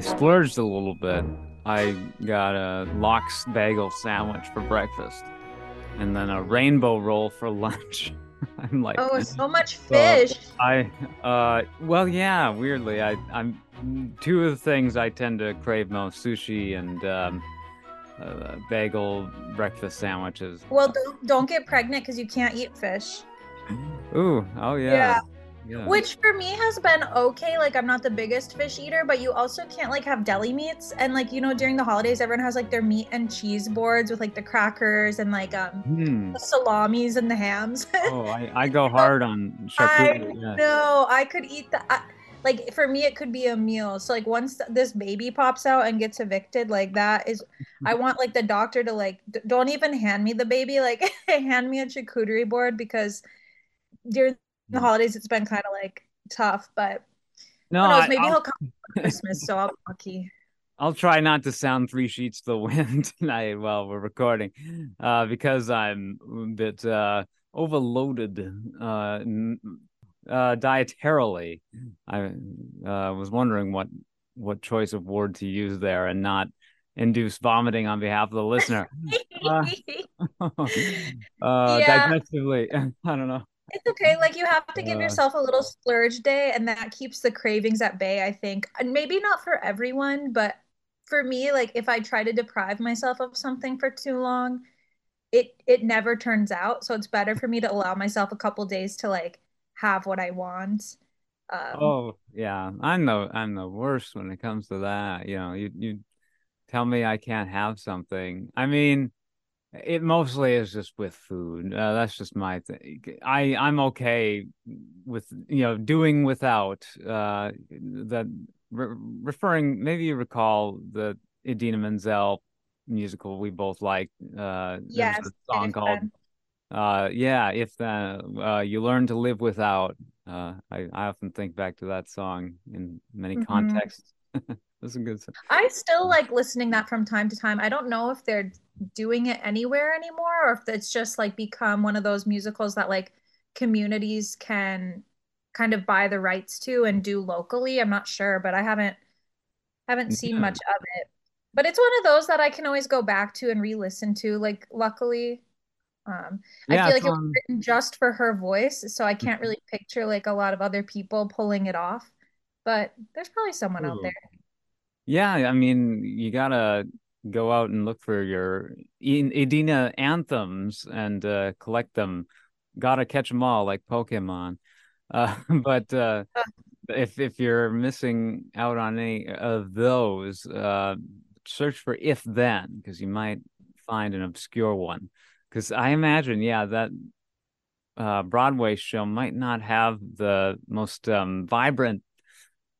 I splurged a little bit. I got a lox bagel sandwich for breakfast, and then a rainbow roll for lunch. I'm like, oh, so much fish. I, uh, well, yeah. Weirdly, I, I'm two of the things I tend to crave most: sushi and um, uh, bagel breakfast sandwiches. Well, don't don't get pregnant because you can't eat fish. Ooh, oh yeah. Yeah. Yeah. Which for me has been okay. Like I'm not the biggest fish eater, but you also can't like have deli meats. And like you know, during the holidays, everyone has like their meat and cheese boards with like the crackers and like um Hmm. the salamis and the hams. Oh, I, I go hard on I charcuterie. yeah. know I could eat the. I, like for me, it could be a meal. So like once this baby pops out and gets evicted, like that is, I want like the doctor to like d- don't even hand me the baby, like hand me a charcuterie board because during the holidays it's been kind of like tough. But No, knows? Maybe I'll, he'll come for Christmas, so I'll be lucky. I'll try not to sound three sheets to the wind tonight while we're recording, uh, because I'm a bit uh, overloaded uh, uh, dietarily. I uh, was wondering what what choice of word to use there and not induce vomiting on behalf of the listener. Uh, uh, Yeah. digestively, I don't know. It's okay. Like you have to give Uh, yourself a little splurge day, and that keeps the cravings at bay, I think. And maybe not for everyone, but for me, like if I try to deprive myself of something for too long, it it never turns out. So it's better for me to allow myself a couple days to like have what I want. Um, Oh yeah, I'm the I'm the worst when it comes to that. You know, you you tell me I can't have something. I mean, it mostly is just with food. Uh, that's just my thing. I I'm okay with you know doing without. Uh, that re referring maybe you recall the Idina Menzel musical we both liked. Uh, yes, a song called then. uh yeah if the uh you learn to live without uh I, I often think back to that song in many Mhm. contexts that's a good song I still like listening that from time to time. I don't know if they're doing it anywhere anymore or if it's just like become one of those musicals that like communities can kind of buy the rights to and do locally. I'm not sure, but I haven't haven't seen yeah much of it. But it's one of those that I can always go back to and re-listen to. Like luckily, um, I feel like it was written just for her voice, so I can't really picture like a lot of other people pulling it off. But there's probably someone out there. Yeah I mean you gotta go out and look for your Idina anthems and uh collect them. Gotta catch them all like Pokemon. Uh but uh Uh, if if you're missing out on any of those, uh, search for if then because you might find an obscure one. Because I imagine, yeah, that uh, Broadway show might not have the most um, vibrant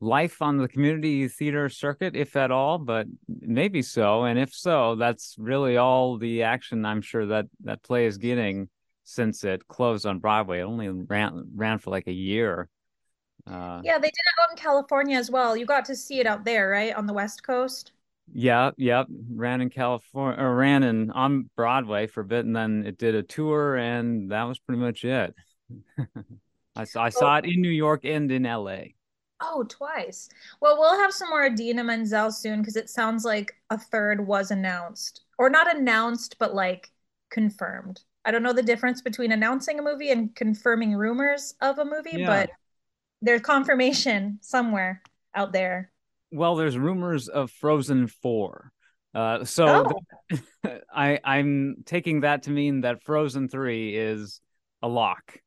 life on the community theater circuit, if at all, but maybe so. And if so, that's really all the action I'm sure that that play is getting since it closed on Broadway. It only ran ran for like a year. Uh, Yeah, they did it out in California as well. You got to see it out there, right? On the West Coast. Yeah, yep. Ran in California or ran in on Broadway for a bit and then it did a tour and that was pretty much it. I saw I Oh, saw it in New York and in LA. Oh, twice. Well, we'll have some more Idina Menzel soon because it sounds like a third was announced. Or not announced, but like confirmed. I don't know the difference between announcing a movie and confirming rumors of a movie, Yeah. but there's confirmation somewhere out there. Well, there's rumors of Frozen 4. Uh so Oh, th I I'm taking that to mean that Frozen 3 is a lock.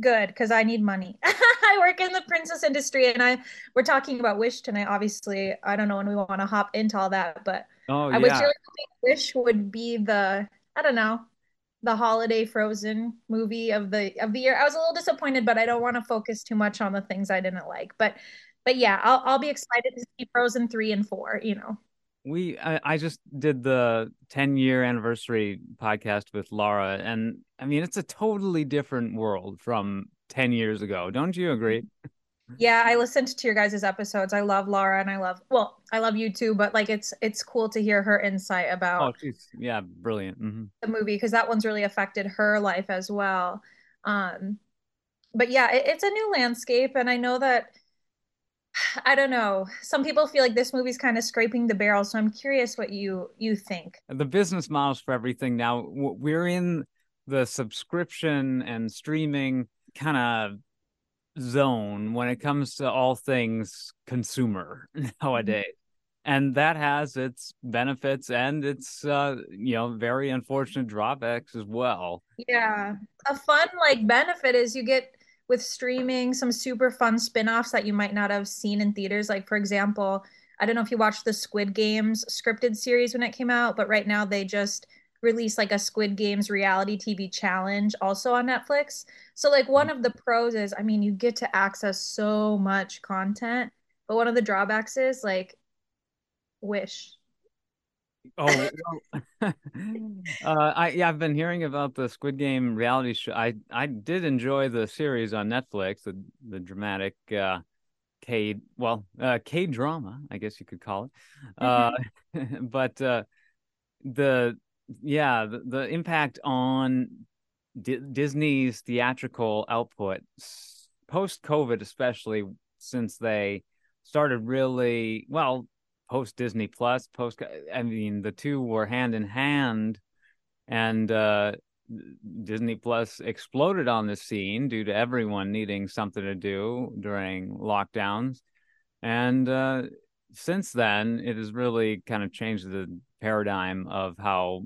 Good, because I need money. I work in the princess industry and I we're talking about Wish tonight, obviously. I don't know when we want to hop into all that, but Oh I was yeah. really hoping Wish would be the, I don't know, the holiday Frozen movie of the of the year. I was a little disappointed, but I don't want to focus too much on the things I didn't like. But but yeah, I'll I'll be excited to see Frozen 3 and 4, you know. We I, I just did the 10 year anniversary podcast with Laura, and I mean it's a totally different world from 10 years ago. Don't you agree? Yeah, I listened to your guys' episodes. I love Laura and I love, well, I love you too, but like it's it's cool to hear her insight about Oh, she's yeah, brilliant. hmm the movie because that one's really affected her life as well. Um, but yeah, it, it's a new landscape, and I know that I don't know. Some people feel like this movie's kind of scraping the barrel, so I'm curious what you you think. The business models for everything now, we're in the subscription and streaming kind of zone when it comes to all things consumer nowadays. And that has its benefits and its uh, you know, very unfortunate drawbacks as well. Yeah. A fun like benefit is you get with streaming some super fun spin-offs that you might not have seen in theaters. Like for example, I don't know if you watched the Squid Games scripted series when it came out, but right now they just released like a Squid Games reality TV challenge also on Netflix. So like one of the pros is, I mean, you get to access so much content, but one of the drawbacks is like Wish. Oh, uh, I yeah, I've been hearing about the Squid Game reality show. I I did enjoy the series on Netflix, the the dramatic uh K well uh K drama, I guess you could call it. Mm-hmm. Uh but uh the yeah, the, the impact on D- Disney's theatrical output post COVID, especially since they started really well post Disney Plus, post. I mean, the two were hand in hand, and uh, Disney Plus exploded on the scene due to everyone needing something to do during lockdowns, and uh, since then, it has really kind of changed the paradigm of how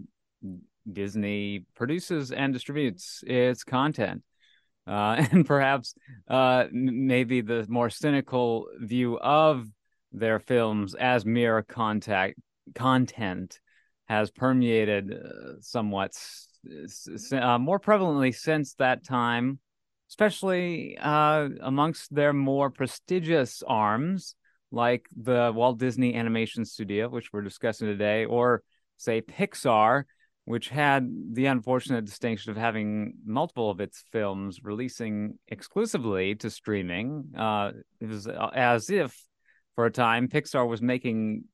Disney produces and distributes its content. Uh, and perhaps uh, maybe the more cynical view of their films as mere contact content has permeated uh, somewhat uh, more prevalently since that time, especially uh, amongst their more prestigious arms like the Walt Disney Animation Studio, which we're discussing today, or say Pixar, which had the unfortunate distinction of having multiple of its films releasing exclusively to streaming. Uh, it was uh, as if, for a time, Pixar was making,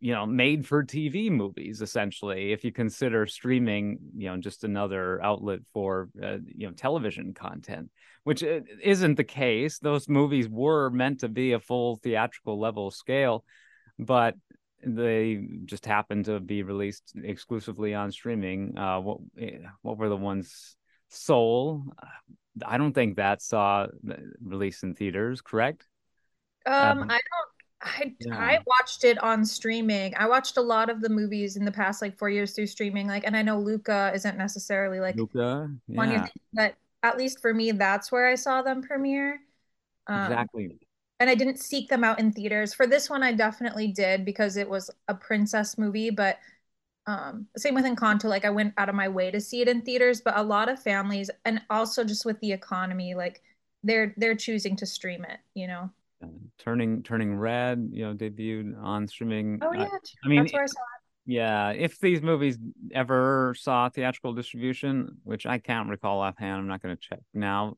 you know, made for TV movies, essentially, if you consider streaming, you know, just another outlet for, uh, you know, television content which uh, isn't the case. Those movies were meant to be a full theatrical level scale, but they just happened to be released exclusively on streaming. Uh, what eh, what were the ones? Soul. I don't think that saw release in theaters. Correct? Um, um I don't. I yeah. I watched it on streaming. I watched a lot of the movies in the past like four years through streaming. Like, and I know Luca isn't necessarily like Luca, yeah. but at least for me, that's where I saw them premiere. Um, exactly. And I didn't seek them out in theaters. For this one, I definitely did because it was a princess movie. But um, same with Encanto, like I went out of my way to see it in theaters. But a lot of families, and also just with the economy, like they're they're choosing to stream it. You know. Uh, turning Turning Red, you know, debuted on streaming. Oh yeah, uh, I mean, that's where I. Yeah, if these movies ever saw theatrical distribution, which I can't recall offhand, I'm not going to check now,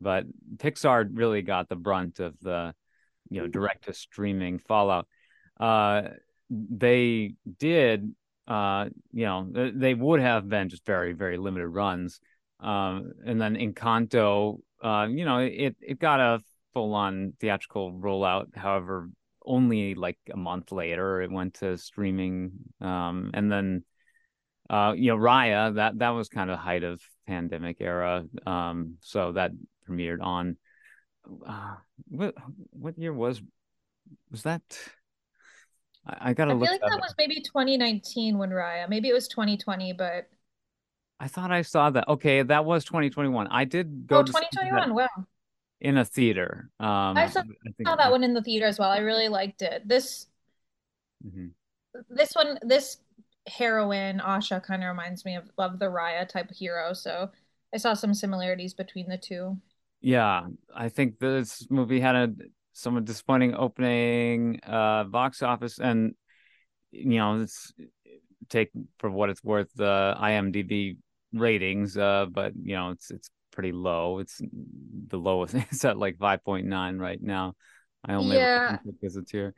but Pixar really got the brunt of the, you know, direct to streaming fallout. Uh, they did, uh, you know, they would have been just very, very limited runs. Um, and then Encanto, uh, you know, it it got a full on theatrical rollout. However, only like a month later it went to streaming um, and then uh, you know raya that that was kind of height of pandemic era um, so that premiered on uh, what what year was was that i, I gotta I feel like that, that was maybe 2019 when raya maybe it was 2020 but I thought I saw that. Okay, that was 2021. I did go. Oh, 2021. Wow in a theater. Um, I saw, I saw that one in the theater as well. I really liked it. This, mm-hmm. this one, this heroine Asha kind of reminds me of, of the Raya type hero. So I saw some similarities between the two. Yeah, I think this movie had a somewhat disappointing opening uh box office, and you know, it's take for what it's worth the IMDb ratings, uh, but you know, it's it's pretty low. It's the lowest. It's at like 5.9 right now. I only yeah. because it's here.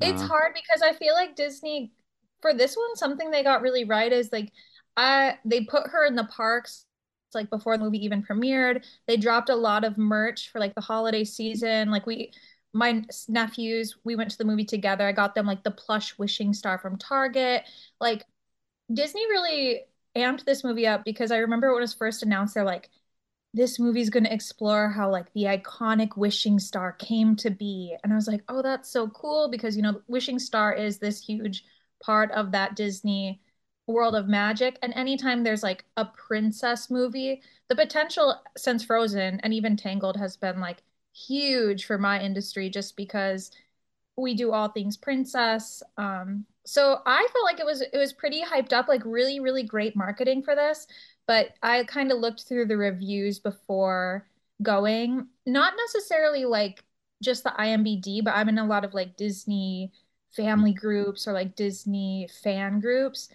It's uh, hard because I feel like Disney for this one, something they got really right is like I they put her in the parks like before the movie even premiered. They dropped a lot of merch for like the holiday season. Like we my nephews, we went to the movie together. I got them like the plush wishing star from Target. Like Disney really amped this movie up because I remember when it was first announced, they're like, this movie's going to explore how like the iconic wishing star came to be. And I was like, oh, that's so cool because, you know, wishing star is this huge part of that Disney world of magic. And anytime there's like a princess movie, the potential since Frozen and even Tangled has been like huge for my industry just because we do all things princess. Um, so I felt like it was it was pretty hyped up, like really, really great marketing for this. But I kind of looked through the reviews before going, not necessarily like just the IMBD, but I'm in a lot of like Disney family groups or like Disney fan groups.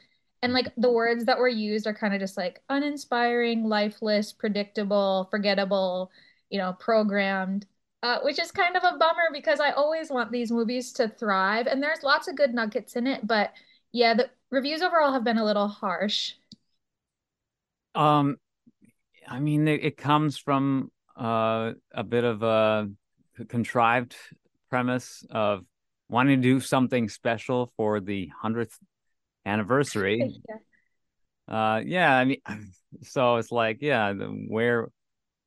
And like the words that were used are kind of just like uninspiring, lifeless, predictable, forgettable, you know, programmed, uh, which is kind of a bummer because I always want these movies to thrive. And there's lots of good nuggets in it. But yeah, the reviews overall have been a little harsh. Um, I mean, it, it comes from uh, a bit of a contrived premise of wanting to do something special for the hundredth anniversary. yeah. Uh, yeah, I mean, so it's like, yeah, the, where,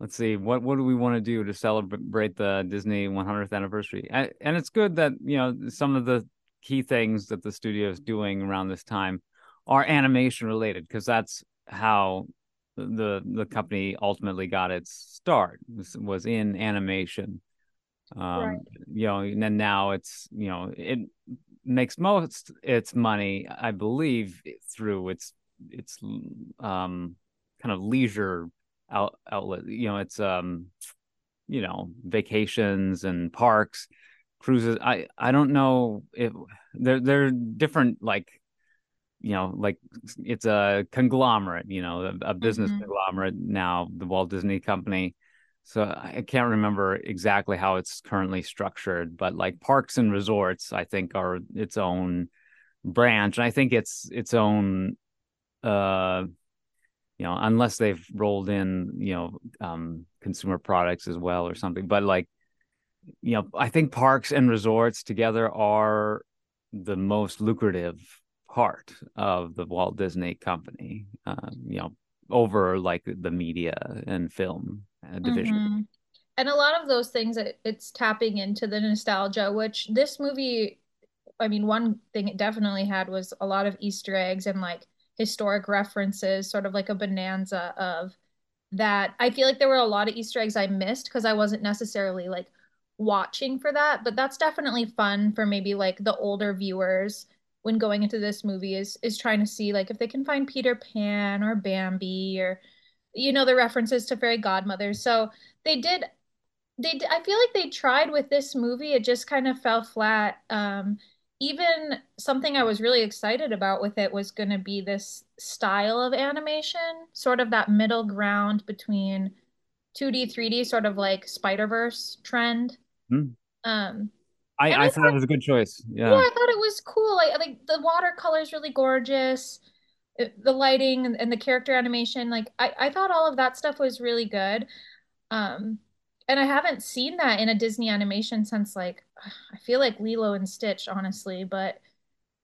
let's see, what what do we want to do to celebrate the Disney 100th anniversary? And, and it's good that you know some of the key things that the studio is doing around this time are animation related because that's how the the company ultimately got its start. Was, was in animation. Um right. you know and then now it's you know it makes most its money i believe through its its um kind of leisure out, outlet. You know it's um you know vacations and parks cruises. I i don't know if they're they're different like you know like it's a conglomerate you know a, a business mm-hmm. conglomerate now the walt disney company so I can't remember exactly how it's currently structured, but like parks and resorts, I think are its own branch. And I think it's its own uh you know, unless they've rolled in, you know, um consumer products as well or something. But like, you know, I think parks and resorts together are the most lucrative part of the Walt Disney company. Uh, you know, over like the media and film uh, division. Mm-hmm. And a lot of those things, it, it's tapping into the nostalgia, which this movie, I mean, one thing it definitely had was a lot of Easter eggs and like historic references, sort of like a bonanza of that. I feel like there were a lot of Easter eggs I missed because I wasn't necessarily like watching for that, but that's definitely fun for maybe like the older viewers when going into this movie is is trying to see like if they can find Peter Pan or Bambi or you know the references to fairy godmothers. So they did they I feel like they tried with this movie it just kind of fell flat. Um even something I was really excited about with it was going to be this style of animation, sort of that middle ground between 2D, 3D, sort of like Spider Verse trend. Mm. Um, I, I, I thought, thought, it was a good choice. Yeah. Yeah, I thought it was cool. Like, like the watercolor is really gorgeous. the lighting and, and, the character animation, like I, I thought all of that stuff was really good. Um, and I haven't seen that in a Disney animation since like I feel like Lilo and Stitch, honestly, but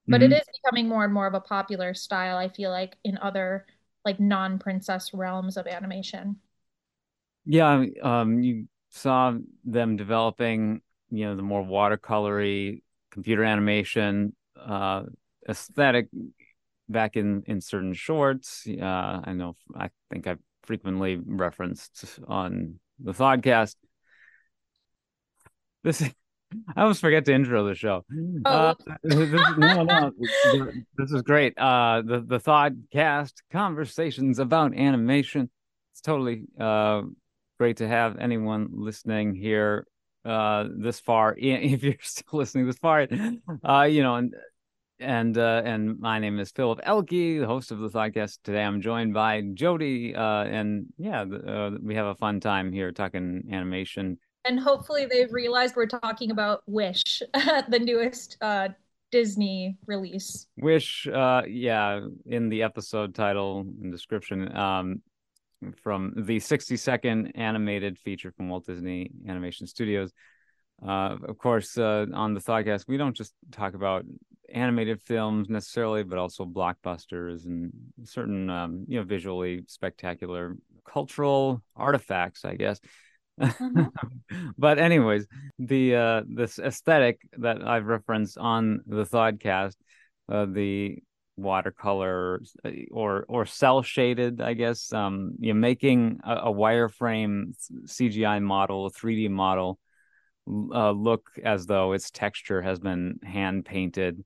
but mm-hmm. it is becoming more and more of a popular style, I feel like, in other like non-princess realms of animation. Yeah, um, you saw them developing you know the more watercolory computer animation uh, aesthetic back in in certain shorts. Uh, I know I think I've frequently referenced on the podcast. This I almost forget to intro the show. Oh. Uh, this, no, no, this is great. Uh, the the ThawedCast conversations about animation. It's totally uh, great to have anyone listening here uh this far if you're still listening this far uh you know and and uh and my name is philip ehlke the host of the podcast today. I'm joined by jodi uh and yeah uh, we have a fun time here talking animation. And hopefully they've realized we're talking about wish the newest uh disney release. Wish uh yeah in the episode title and description um from the 60 second animated feature from Walt Disney Animation Studios. Uh, of course, uh, on the ThawedCast, we don't just talk about animated films necessarily, but also blockbusters and certain, um, you know, visually spectacular cultural artifacts, I guess. Mm-hmm. but anyways, the uh, this aesthetic that I've referenced on the ThawedCast, uh, the watercolor uh, or or cell shaded, I guess. Um, you're making a, a wireframe CGI model, a 3D model, uh, look as though its texture has been hand painted.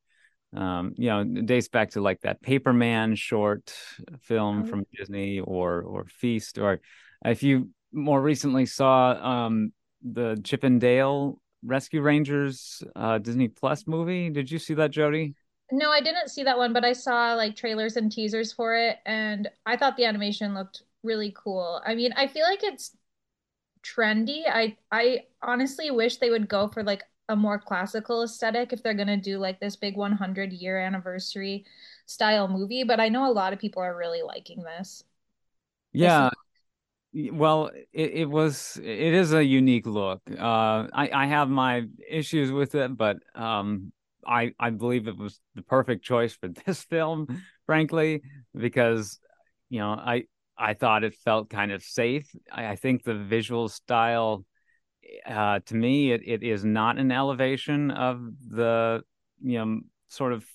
Um, you know, dates back to like that Paperman short film oh. from Disney, or or Feast, or if you more recently saw um, the Chip and Dale Rescue Rangers uh, Disney Plus movie. Did you see that, Jodi? No, I didn't see that one, but I saw like trailers and teasers for it, and I thought the animation looked really cool. I mean, I feel like it's trendy. I I honestly wish they would go for like a more classical aesthetic if they're gonna do like this big 100 year anniversary style movie. But I know a lot of people are really liking this. Yeah, well, it, it was it is a unique look. Uh, I I have my issues with it, but um, I I believe it was the perfect choice for this film, frankly, because you know I I thought it felt kind of safe. I, I think the visual style, uh, to me, it, it is not an elevation of the you know sort of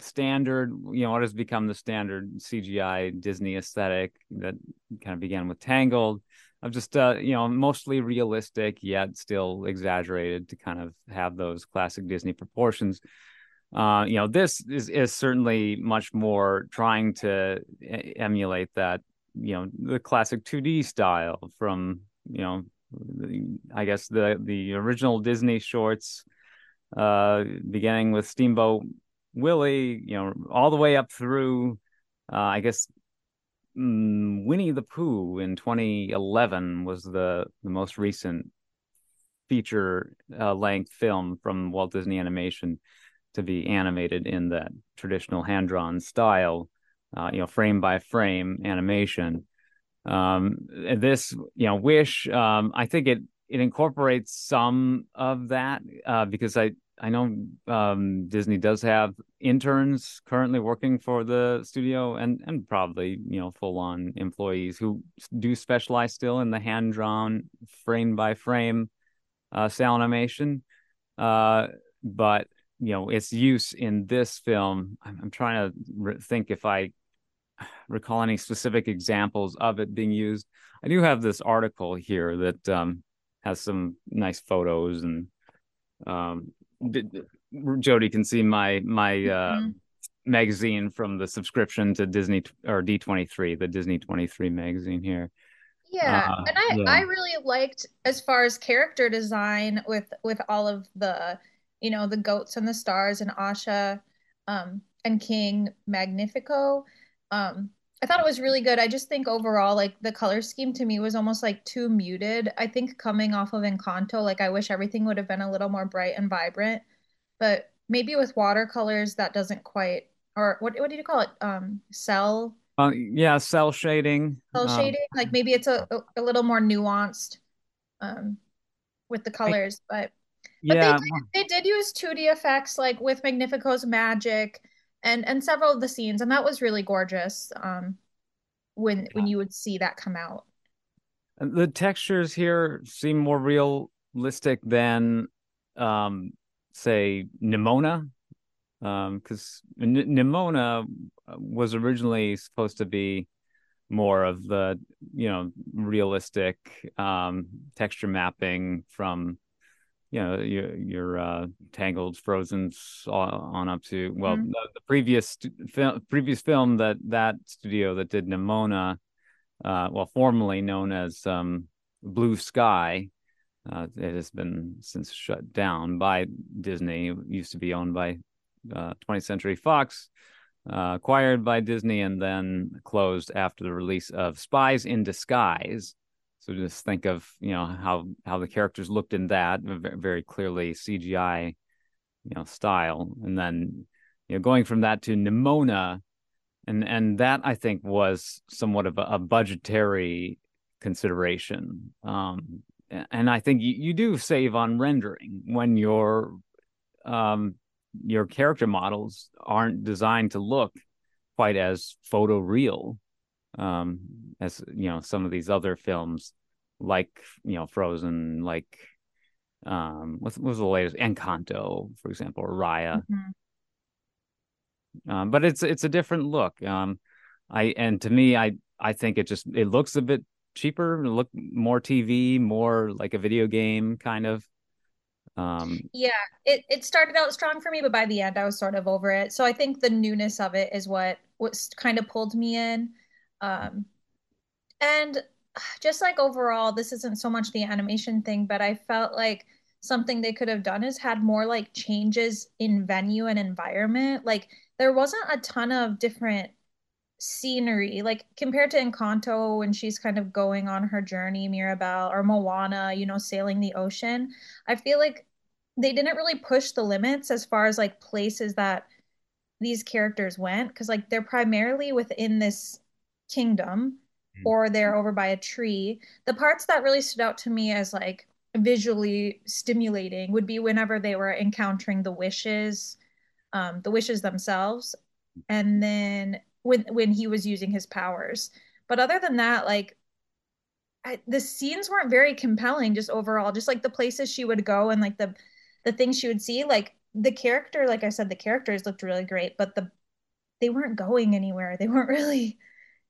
standard, you know, what has become the standard CGI Disney aesthetic that kind of began with Tangled of just uh, you know mostly realistic yet still exaggerated to kind of have those classic Disney proportions. Uh, you know, this is is certainly much more trying to emulate that you know the classic 2D style from you know I guess the the original Disney shorts, uh, beginning with Steamboat Willie, you know, all the way up through, uh, I guess, mm, Winnie the Pooh in 2011 was the the most recent feature uh, length film from Walt Disney Animation to be animated in that traditional hand drawn style, uh, you know, frame by frame animation. Um, this, you know, Wish, um, I think it it incorporates some of that uh, because I I know um, Disney does have interns currently working for the studio, and and probably you know full on employees who do specialize still in the hand drawn frame by frame uh, cell animation. Uh, but you know its use in this film, I'm, I'm trying to re- think if I recall any specific examples of it being used. I do have this article here that um, has some nice photos and um, Jodi can see my my uh, mm-hmm. magazine from the subscription to Disney or D twenty three, the Disney twenty three magazine here. Yeah, uh, and I yeah. I really liked as far as character design with with all of the you know the goats and the stars and Asha, um, and King Magnifico. Um, I thought it was really good. I just think overall, like the color scheme to me was almost like too muted. I think coming off of Encanto, like I wish everything would have been a little more bright and vibrant but maybe with watercolors that doesn't quite or what what do you call it um cell uh, yeah cell shading cell um, shading like maybe it's a, a little more nuanced um with the colors but but yeah. they, did, they did use 2d effects like with magnifico's magic and and several of the scenes and that was really gorgeous um when when you would see that come out. The textures here seem more realistic than um say Nimona, because um, N- Nimona was originally supposed to be more of the you know realistic um, texture mapping from you know your your uh, tangled frozen's on up to well mm-hmm. the, the, previous film previous film that that studio that did Nimona uh, well formerly known as um, Blue Sky uh, it has been since shut down by Disney. It used to be owned by uh, 20th Century Fox, uh, acquired by Disney, and then closed after the release of Spies in Disguise. So just think of you know how how the characters looked in that very clearly CGI, you know style, and then you know going from that to Nimona, and and that I think was somewhat of a, a budgetary consideration. Um, and I think you, you do save on rendering when your um your character models aren't designed to look quite as photo real um as you know some of these other films like you know Frozen like um what was the latest Encanto for example or Raya mm-hmm. um but it's it's a different look um I and to me I I think it just it looks a bit cheaper, look more TV, more like a video game kind of. Um, yeah, it, it started out strong for me, but by the end I was sort of over it. So I think the newness of it is what what kind of pulled me in. Um, and just like overall, this isn't so much the animation thing, but I felt like something they could have done is had more like changes in venue and environment. Like there wasn't a ton of different scenery like compared to encanto when she's kind of going on her journey mirabel or moana you know sailing the ocean i feel like they didn't really push the limits as far as like places that these characters went because like they're primarily within this kingdom mm-hmm. or they're over by a tree the parts that really stood out to me as like visually stimulating would be whenever they were encountering the wishes um, the wishes themselves and then when when he was using his powers. But other than that, like I, the scenes weren't very compelling just overall just like the places she would go and like the the things she would see like the character like i said the characters looked really great but the they weren't going anywhere they weren't really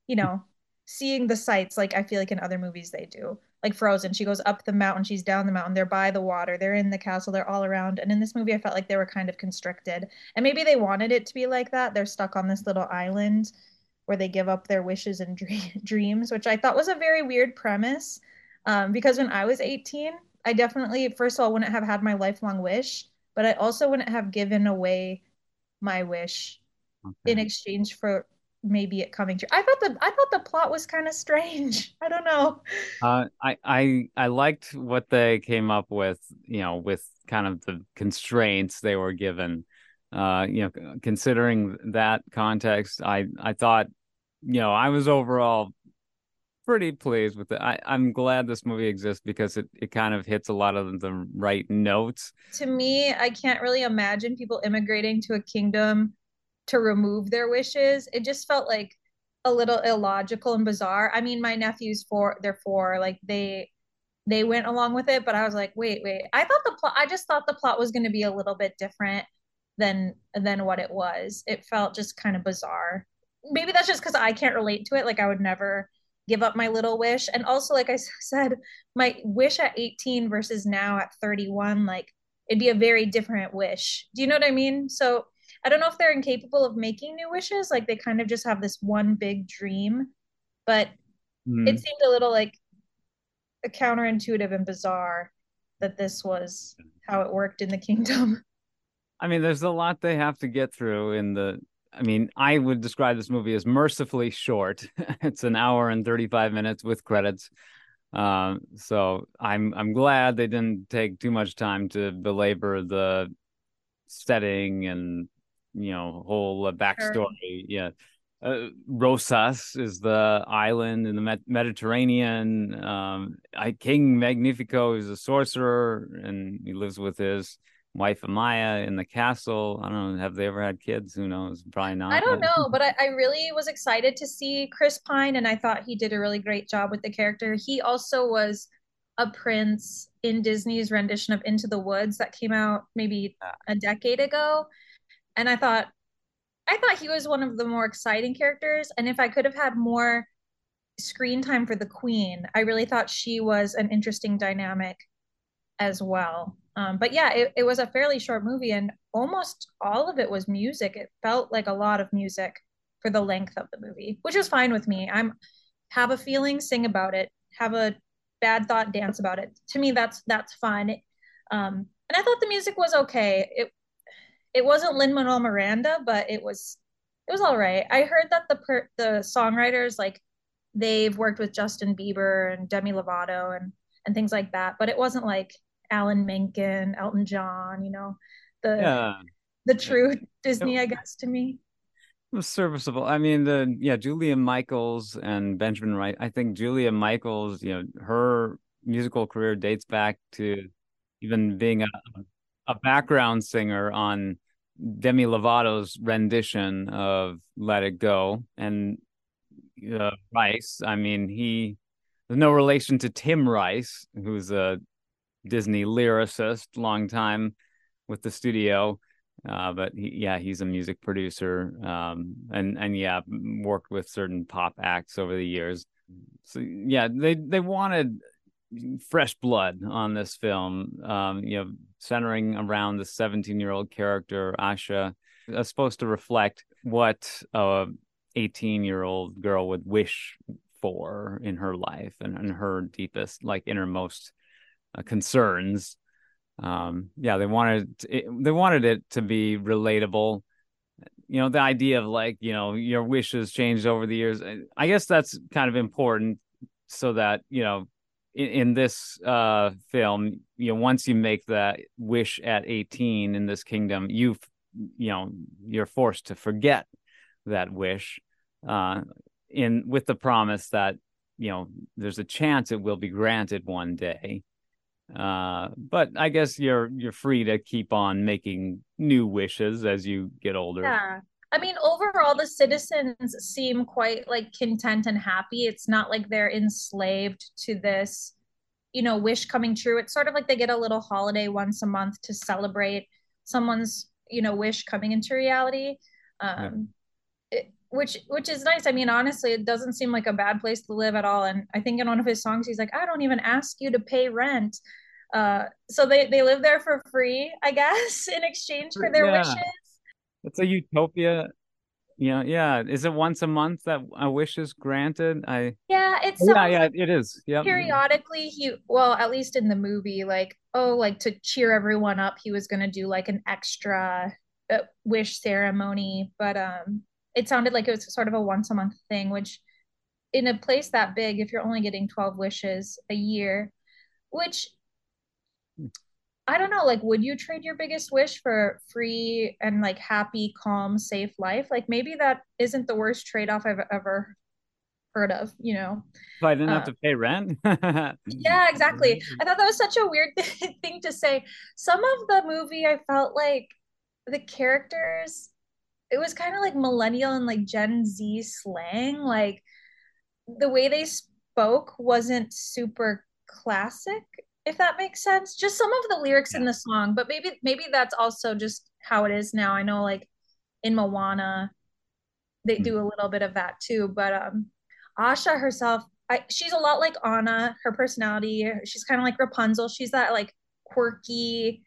you know seeing the sights like i feel like in other movies they do like Frozen. She goes up the mountain, she's down the mountain, they're by the water, they're in the castle, they're all around. And in this movie, I felt like they were kind of constricted. And maybe they wanted it to be like that. They're stuck on this little island where they give up their wishes and dreams, which I thought was a very weird premise. Um, because when I was 18, I definitely, first of all, wouldn't have had my lifelong wish, but I also wouldn't have given away my wish okay. in exchange for maybe it coming true. I thought the I thought the plot was kind of strange. I don't know. Uh, I I I liked what they came up with. You know, with kind of the constraints they were given. Uh, you know, considering that context, I I thought, you know, I was overall pretty pleased with it. I, I'm glad this movie exists because it, it kind of hits a lot of the right notes. To me, I can't really imagine people immigrating to a kingdom to remove their wishes. It just felt like a little illogical and bizarre. I mean, my nephews four, they're four, like they they went along with it, but I was like, wait, wait. I thought the plot I just thought the plot was gonna be a little bit different than than what it was. It felt just kind of bizarre. Maybe that's just because I can't relate to it. Like I would never give up my little wish. And also, like I said, my wish at 18 versus now at 31, like it'd be a very different wish. Do you know what I mean? So I don't know if they're incapable of making new wishes. Like they kind of just have this one big dream, but mm. it seemed a little like a counterintuitive and bizarre that this was how it worked in the kingdom. I mean, there's a lot they have to get through in the. I mean, I would describe this movie as mercifully short. it's an hour and 35 minutes with credits. Um, so I'm I'm glad they didn't take too much time to belabor the setting and you know whole uh, backstory. Sure. Yeah, uh, Rosas is the island in the Met- Mediterranean. Um, I, King Magnifico is a sorcerer, and he lives with his wife Amaya in the castle. I don't know. Have they ever had kids? Who knows? Probably not. I don't know, but I, I, really was excited to see Chris Pine, and I thought he did a really great job with the character. He also was a prince in Disney's rendition of Into the Woods that came out maybe a decade ago and I thought I thought he was one of the more exciting characters. And if I could have had more screen time for the Queen, I really thought she was an interesting dynamic as well. Um, but yeah, it, it was a fairly short movie, and almost all of it was music. It felt like a lot of music for the length of the movie, which was fine with me. I'm have a feeling, sing about it. Have a bad thought, dance about it. To me, that's that's fun. Um, and I thought the music was okay. It it wasn't Lin Manuel Miranda, but it was it was all right. I heard that the per, the songwriters like they've worked with Justin Bieber and Demi Lovato and and things like that, but it wasn't like Alan Menken, Elton John, you know, the yeah. the true Disney, I guess, to me. It was serviceable. I mean, the yeah, Julia Michaels and Benjamin Wright. I think Julia Michaels, you know, her musical career dates back to even being a a background singer on Demi Lovato's rendition of "Let It Go" and uh, Rice. I mean, he there's no relation to Tim Rice, who's a Disney lyricist, long time with the studio. Uh, but he, yeah, he's a music producer, um, and and yeah, worked with certain pop acts over the years. So yeah, they they wanted fresh blood on this film. Um, you know, centering around the 17 year old character Asha, is supposed to reflect what a 18 year old girl would wish for in her life and, and her deepest, like innermost uh, concerns um yeah they wanted it, they wanted it to be relatable you know the idea of like you know your wishes changed over the years i guess that's kind of important so that you know in, in this uh film you know once you make that wish at 18 in this kingdom you've, you know you're forced to forget that wish uh in with the promise that you know there's a chance it will be granted one day uh, but I guess you're you're free to keep on making new wishes as you get older. Yeah. I mean, overall, the citizens seem quite like content and happy. It's not like they're enslaved to this, you know, wish coming true. It's sort of like they get a little holiday once a month to celebrate someone's, you know, wish coming into reality. Um, yeah. it, which which is nice. I mean, honestly, it doesn't seem like a bad place to live at all. And I think in one of his songs, he's like, "I don't even ask you to pay rent." Uh, so they they live there for free, I guess, in exchange for their yeah. wishes. It's a utopia. Yeah, yeah. Is it once a month that a wish is granted? I yeah, it's yeah, yeah. It is. Yeah. Periodically, he well, at least in the movie, like oh, like to cheer everyone up, he was gonna do like an extra uh, wish ceremony, but um it sounded like it was sort of a once a month thing, which in a place that big, if you're only getting 12 wishes a year, which I don't know, like, would you trade your biggest wish for free and like happy, calm, safe life? Like, maybe that isn't the worst trade off I've ever heard of, you know? If I didn't uh, have to pay rent. yeah, exactly. I thought that was such a weird thing to say. Some of the movie, I felt like the characters it was kind of like millennial and like Gen Z slang. Like the way they spoke wasn't super classic, if that makes sense. Just some of the lyrics yeah. in the song, but maybe maybe that's also just how it is now. I know like in Moana, they mm. do a little bit of that too. But um Asha herself, I, she's a lot like Anna, her personality. She's kind of like Rapunzel. She's that like quirky.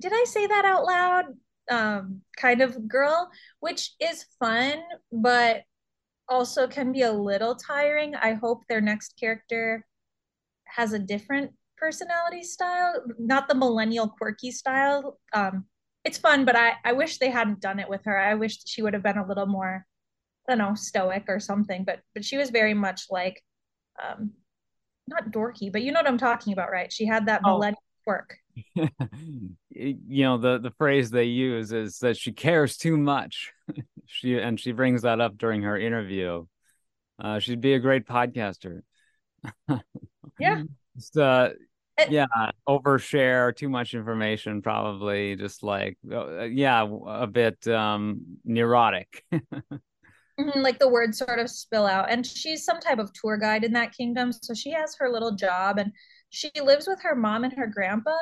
Did I say that out loud? um, kind of girl, which is fun, but also can be a little tiring. I hope their next character has a different personality style, not the millennial quirky style. Um, it's fun, but I, I wish they hadn't done it with her. I wish she would have been a little more, I don't know, stoic or something. But but she was very much like, um, not dorky, but you know what I'm talking about, right? She had that oh. millennial quirk. you know the the phrase they use is that she cares too much she and she brings that up during her interview uh, she'd be a great podcaster yeah just, uh, it, yeah overshare too much information probably just like uh, yeah a bit um neurotic mm-hmm, like the words sort of spill out and she's some type of tour guide in that kingdom so she has her little job and she lives with her mom and her grandpa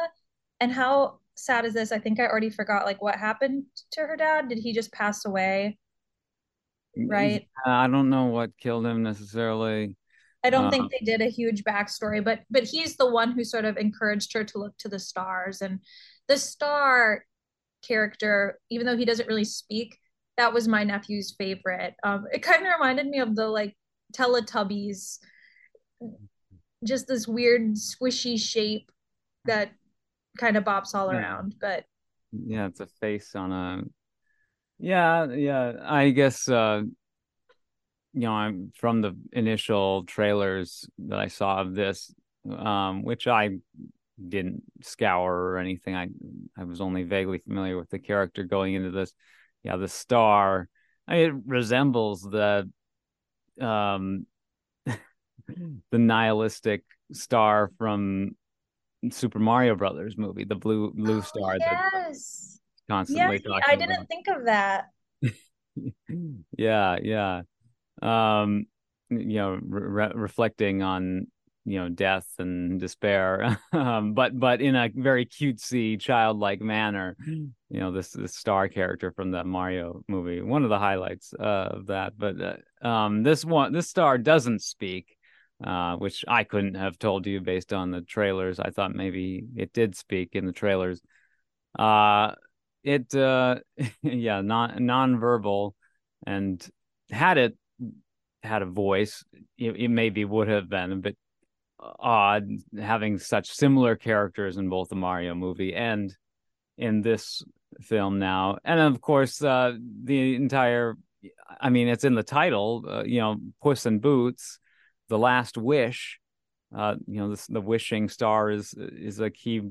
and how sad is this? I think I already forgot like what happened to her dad. Did he just pass away? Right. I don't know what killed him necessarily. I don't think they did a huge backstory, but but he's the one who sort of encouraged her to look to the stars and the star character, even though he doesn't really speak, that was my nephew's favorite. Um, it kind of reminded me of the like Teletubbies, just this weird squishy shape that kind of bops all yeah. around. But yeah, it's a face on a. Yeah, yeah. I guess uh, you know, I'm from the initial trailers that I saw of this, um, which I didn't scour or anything. I I was only vaguely familiar with the character going into this. Yeah, the star. I mean, it resembles the um the nihilistic star from Super Mario Brothers movie, the blue blue Oh, star yes. that constantly Yes, I didn't think of that. Yeah, yeah. Um, you know, re reflecting on you know death and despair, um, but but in a very cutesy, childlike manner. You know, this this star character from the Mario movie, one of the highlights uh, of that. But uh, um, this one, this star doesn't speak. Uh, which I couldn't have told you based on the trailers. I thought maybe it did speak in the trailers. Uh, it uh, yeah, non non-verbal, and had it had a voice, it, it maybe would have been a bit odd having such similar characters in both the Mario movie and in this film now. And of course, uh, the entire I mean, it's in the title, uh, you know, Puss in Boots, The Last Wish. Uh, you know, this, the wishing star is is a key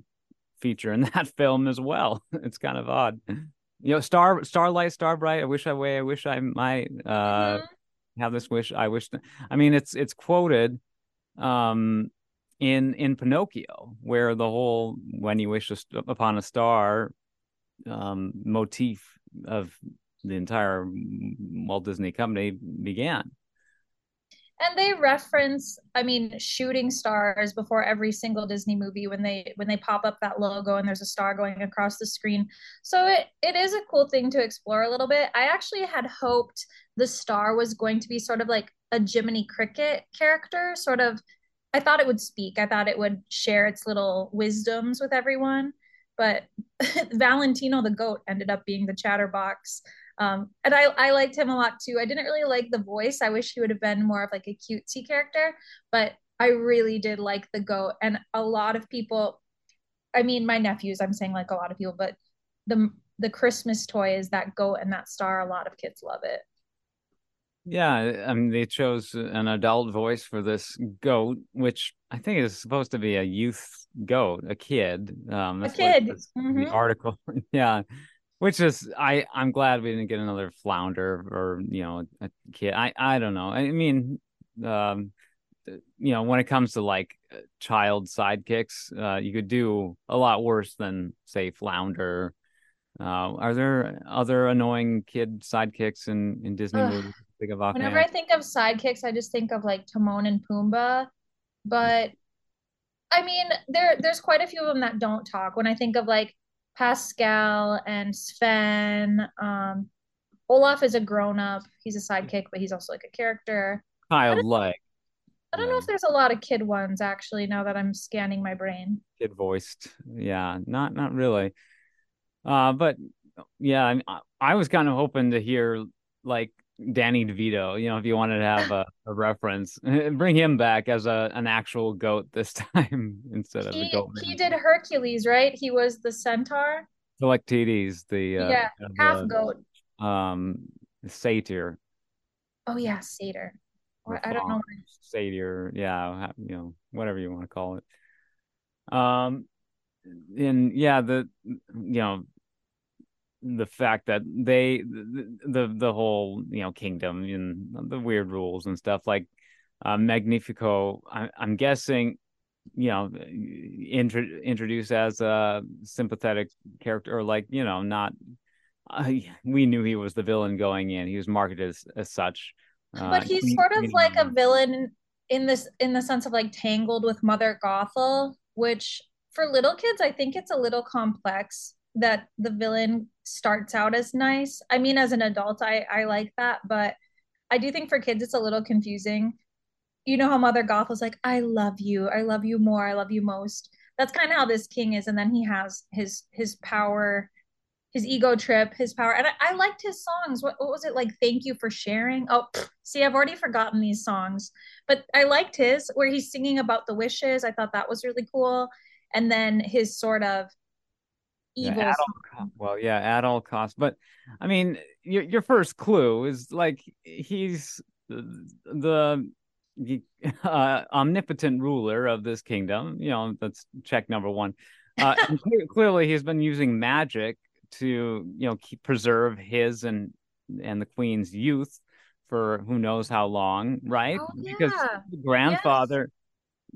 feature in that film as well. It's kind of odd. You know, Star Starlight, Starbright. I wish I way. I wish I might uh, Mhm. Have this wish. I wish. I mean, it's it's quoted um, in in Pinocchio, where the whole "when you wish upon a star" um, motif of the entire Walt Disney Company began. And they reference, I mean, shooting stars before every single Disney movie when they when they pop up that logo and there's a star going across the screen. So it it is a cool thing to explore a little bit. I actually had hoped the star was going to be sort of like a Jiminy Cricket character, sort of I thought it would speak. I thought it would share its little wisdoms with everyone. But Valentino the goat ended up being the chatterbox. Um, and I, I liked him a lot too. I didn't really like the voice. I wish he would have been more of like a cutesy character, but I really did like the goat. And a lot of people, I mean, my nephews, I'm saying like a lot of people, but the the Christmas toy is that goat and that star. A lot of kids love it. Yeah, I mean, they chose an adult voice for this goat, which I think is supposed to be a youth goat, a kid. Um, A what kid. this, the Mm-hmm. article. Yeah, which is I I'm glad we didn't get another flounder or you know a kid. I I don't know. I mean, um, you know, when it comes to like child sidekicks, uh, you could do a lot worse than say flounder. Uh, are there other annoying kid sidekicks in in Disney Ugh. movies? Think of Whenever. I think of sidekicks, I just think of like Timon and Pumbaa. But I mean, there there's quite a few of them that don't talk. When I think of like Pascal and Sven, um, Olaf is a grown up. He's a sidekick, but he's also like a character. I don't, I don't know if there's a lot of kid ones actually now that I'm scanning my brain. kid voiced. Yeah, not not really. Uh, but yeah, I I was kind of hoping to hear like Danny DeVito. You know, if you wanted to have a, a reference, bring him back as a an actual goat this time instead of the He goat he man. did Hercules, right? He was the centaur. Philoctetes, the uh, Yeah, half the goat. um satyr Oh yeah, satyr. Or I don't know. satyr. Yeah, you know, whatever you want to call it. Um, and yeah, the you know the fact that they the the, the whole you know kingdom and the weird rules and stuff like uh, Magnifico. I, I'm guessing you know intro, introduced as a sympathetic character or like you know not. Uh, we knew he was the villain going in. He was marketed as, as such. Uh, But he's sort of like a villain in this in the sense of like tangled with Mother Gothel, which for little kids I think it's a little complex that the villain starts out as nice. I mean as an adult I I like that, but I do think for kids it's a little confusing. You know how Mother Gothel's like I love you. I love you more. I love you most. That's kind of how this king is and then he has his his power his ego trip, his power. And I, I liked his songs. What, what was it like? Thank you for sharing. Oh, see, I've already forgotten these songs, but I liked his where he's singing about the wishes. I thought that was really cool. And then his sort of evil at all well, yeah, at all costs. But I mean, your your first clue is like he's the, the uh, omnipotent ruler of this kingdom. You know, that's check number one. Uh, clearly, he's been using magic to you know keep preserve his and and the queen's youth for who knows how long, right? Oh Because yeah. the Yes.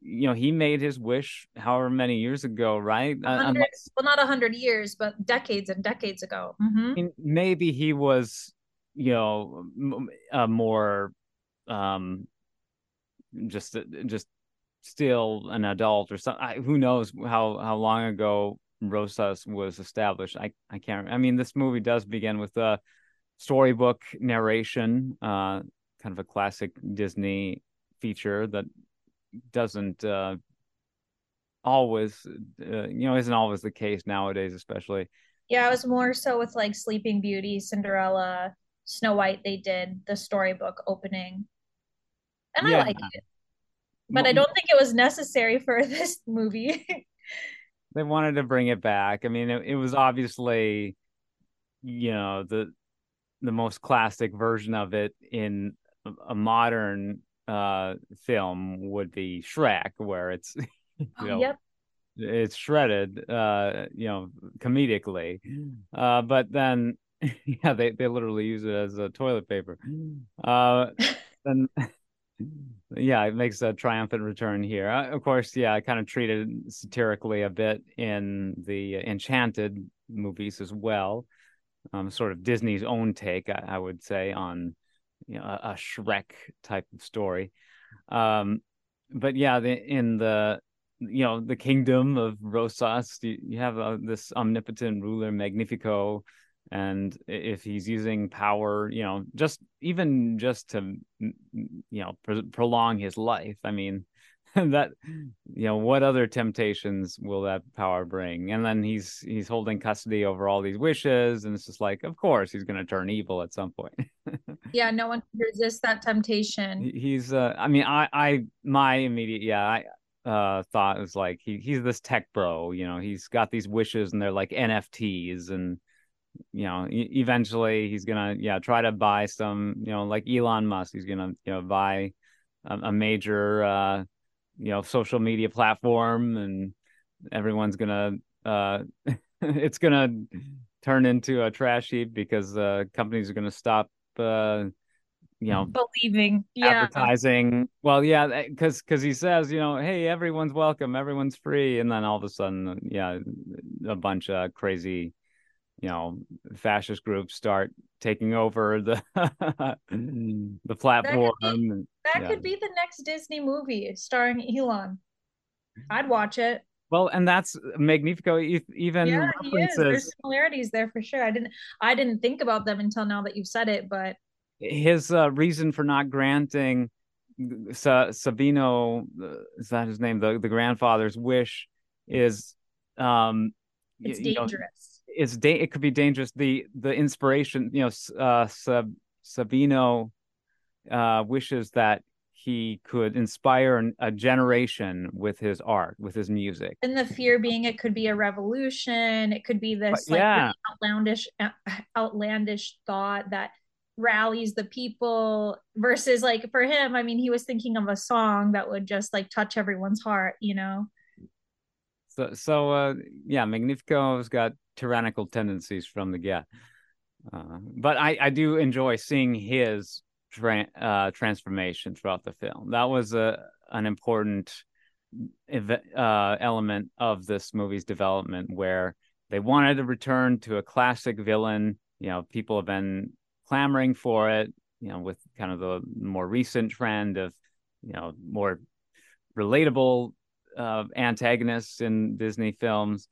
You know, he made his wish however many years ago, right? Uh, unless well, not a hundred years, but decades and decades ago. hmm I mean, maybe he was, you know, a more um just just still an adult or something. Who knows how how long ago Rosas was established? I I can't. I mean, this movie does begin with a storybook narration, uh, kind of a classic Disney feature that doesn't uh, always, uh, you know, isn't always the case nowadays, especially. Yeah, it was more so with like Sleeping Beauty, Cinderella, Snow White. They did the storybook opening, and I like it, but I don't think it was necessary for this movie. they wanted to bring it back. I mean, it, it was obviously, you know, the the most classic version of it in a modern uh film would be Shrek, where it's you Oh, know yep. it's shredded uh you know comedically. Uh but then yeah they they literally use it as a toilet paper. Uh and yeah it makes a triumphant return here. Uh, of course yeah I kind of treated satirically a bit in the enchanted movies as well. Um sort of disney's own take i, I would say on you know a, a shrek type of story um but yeah the, in the you know the kingdom of Rosas. You, you have uh, this omnipotent ruler Magnifico, and if he's using power, you know, just even just to you know pr- prolong his life. I mean, that you know what other temptations will that power bring? And then he's he's holding custody over all these wishes, and it's just like, of course, he's going to turn evil at some point. Yeah, no one can resist that temptation. he's uh i mean i i my immediate yeah i uh thought was like he he's this tech bro you know he's got these wishes and they're like nfts and you know eventually he's gonna yeah try to buy some you know like elon musk he's gonna you know buy a, a major uh you know social media platform and everyone's gonna uh it's gonna turn into a trash heap because uh companies are gonna stop uh you know Believing. Yeah. advertising. Well, yeah, because because he says, you know, hey, everyone's welcome, everyone's free, and then all of a sudden, yeah, a bunch of crazy, you know, fascist groups start taking over the the That could platform. be that yeah. could be the next Disney movie starring Elon. I'd watch it. Well, and that's Magnifico. e- Even Yeah, he is. There's similarities there for sure. I didn't I didn't think about them until now that you've said it, but his uh, reason for not granting Sa- Sabino, uh, is that his name? The the grandfather's wish is, um, it's you know, dangerous. It's da- it could be dangerous. The the inspiration, you know, uh, Sab- Sabino uh, wishes that he could inspire a generation with his art, with his music. And the fear being it could be a revolution, it could be this like yeah, outlandish outlandish thought that rallies the people versus like for him, I mean, he was thinking of a song that would just like touch everyone's heart, you know. So so uh, yeah, Magnifico's got tyrannical tendencies from the get. Uh, but I, I do enjoy seeing his tra- uh, transformation throughout the film. That was a an important ev- uh, element of this movie's development, where they wanted to return to a classic villain. You know, people have been clamoring for it. You know, with kind of the more recent trend of you know more relatable uh, antagonists in Disney films.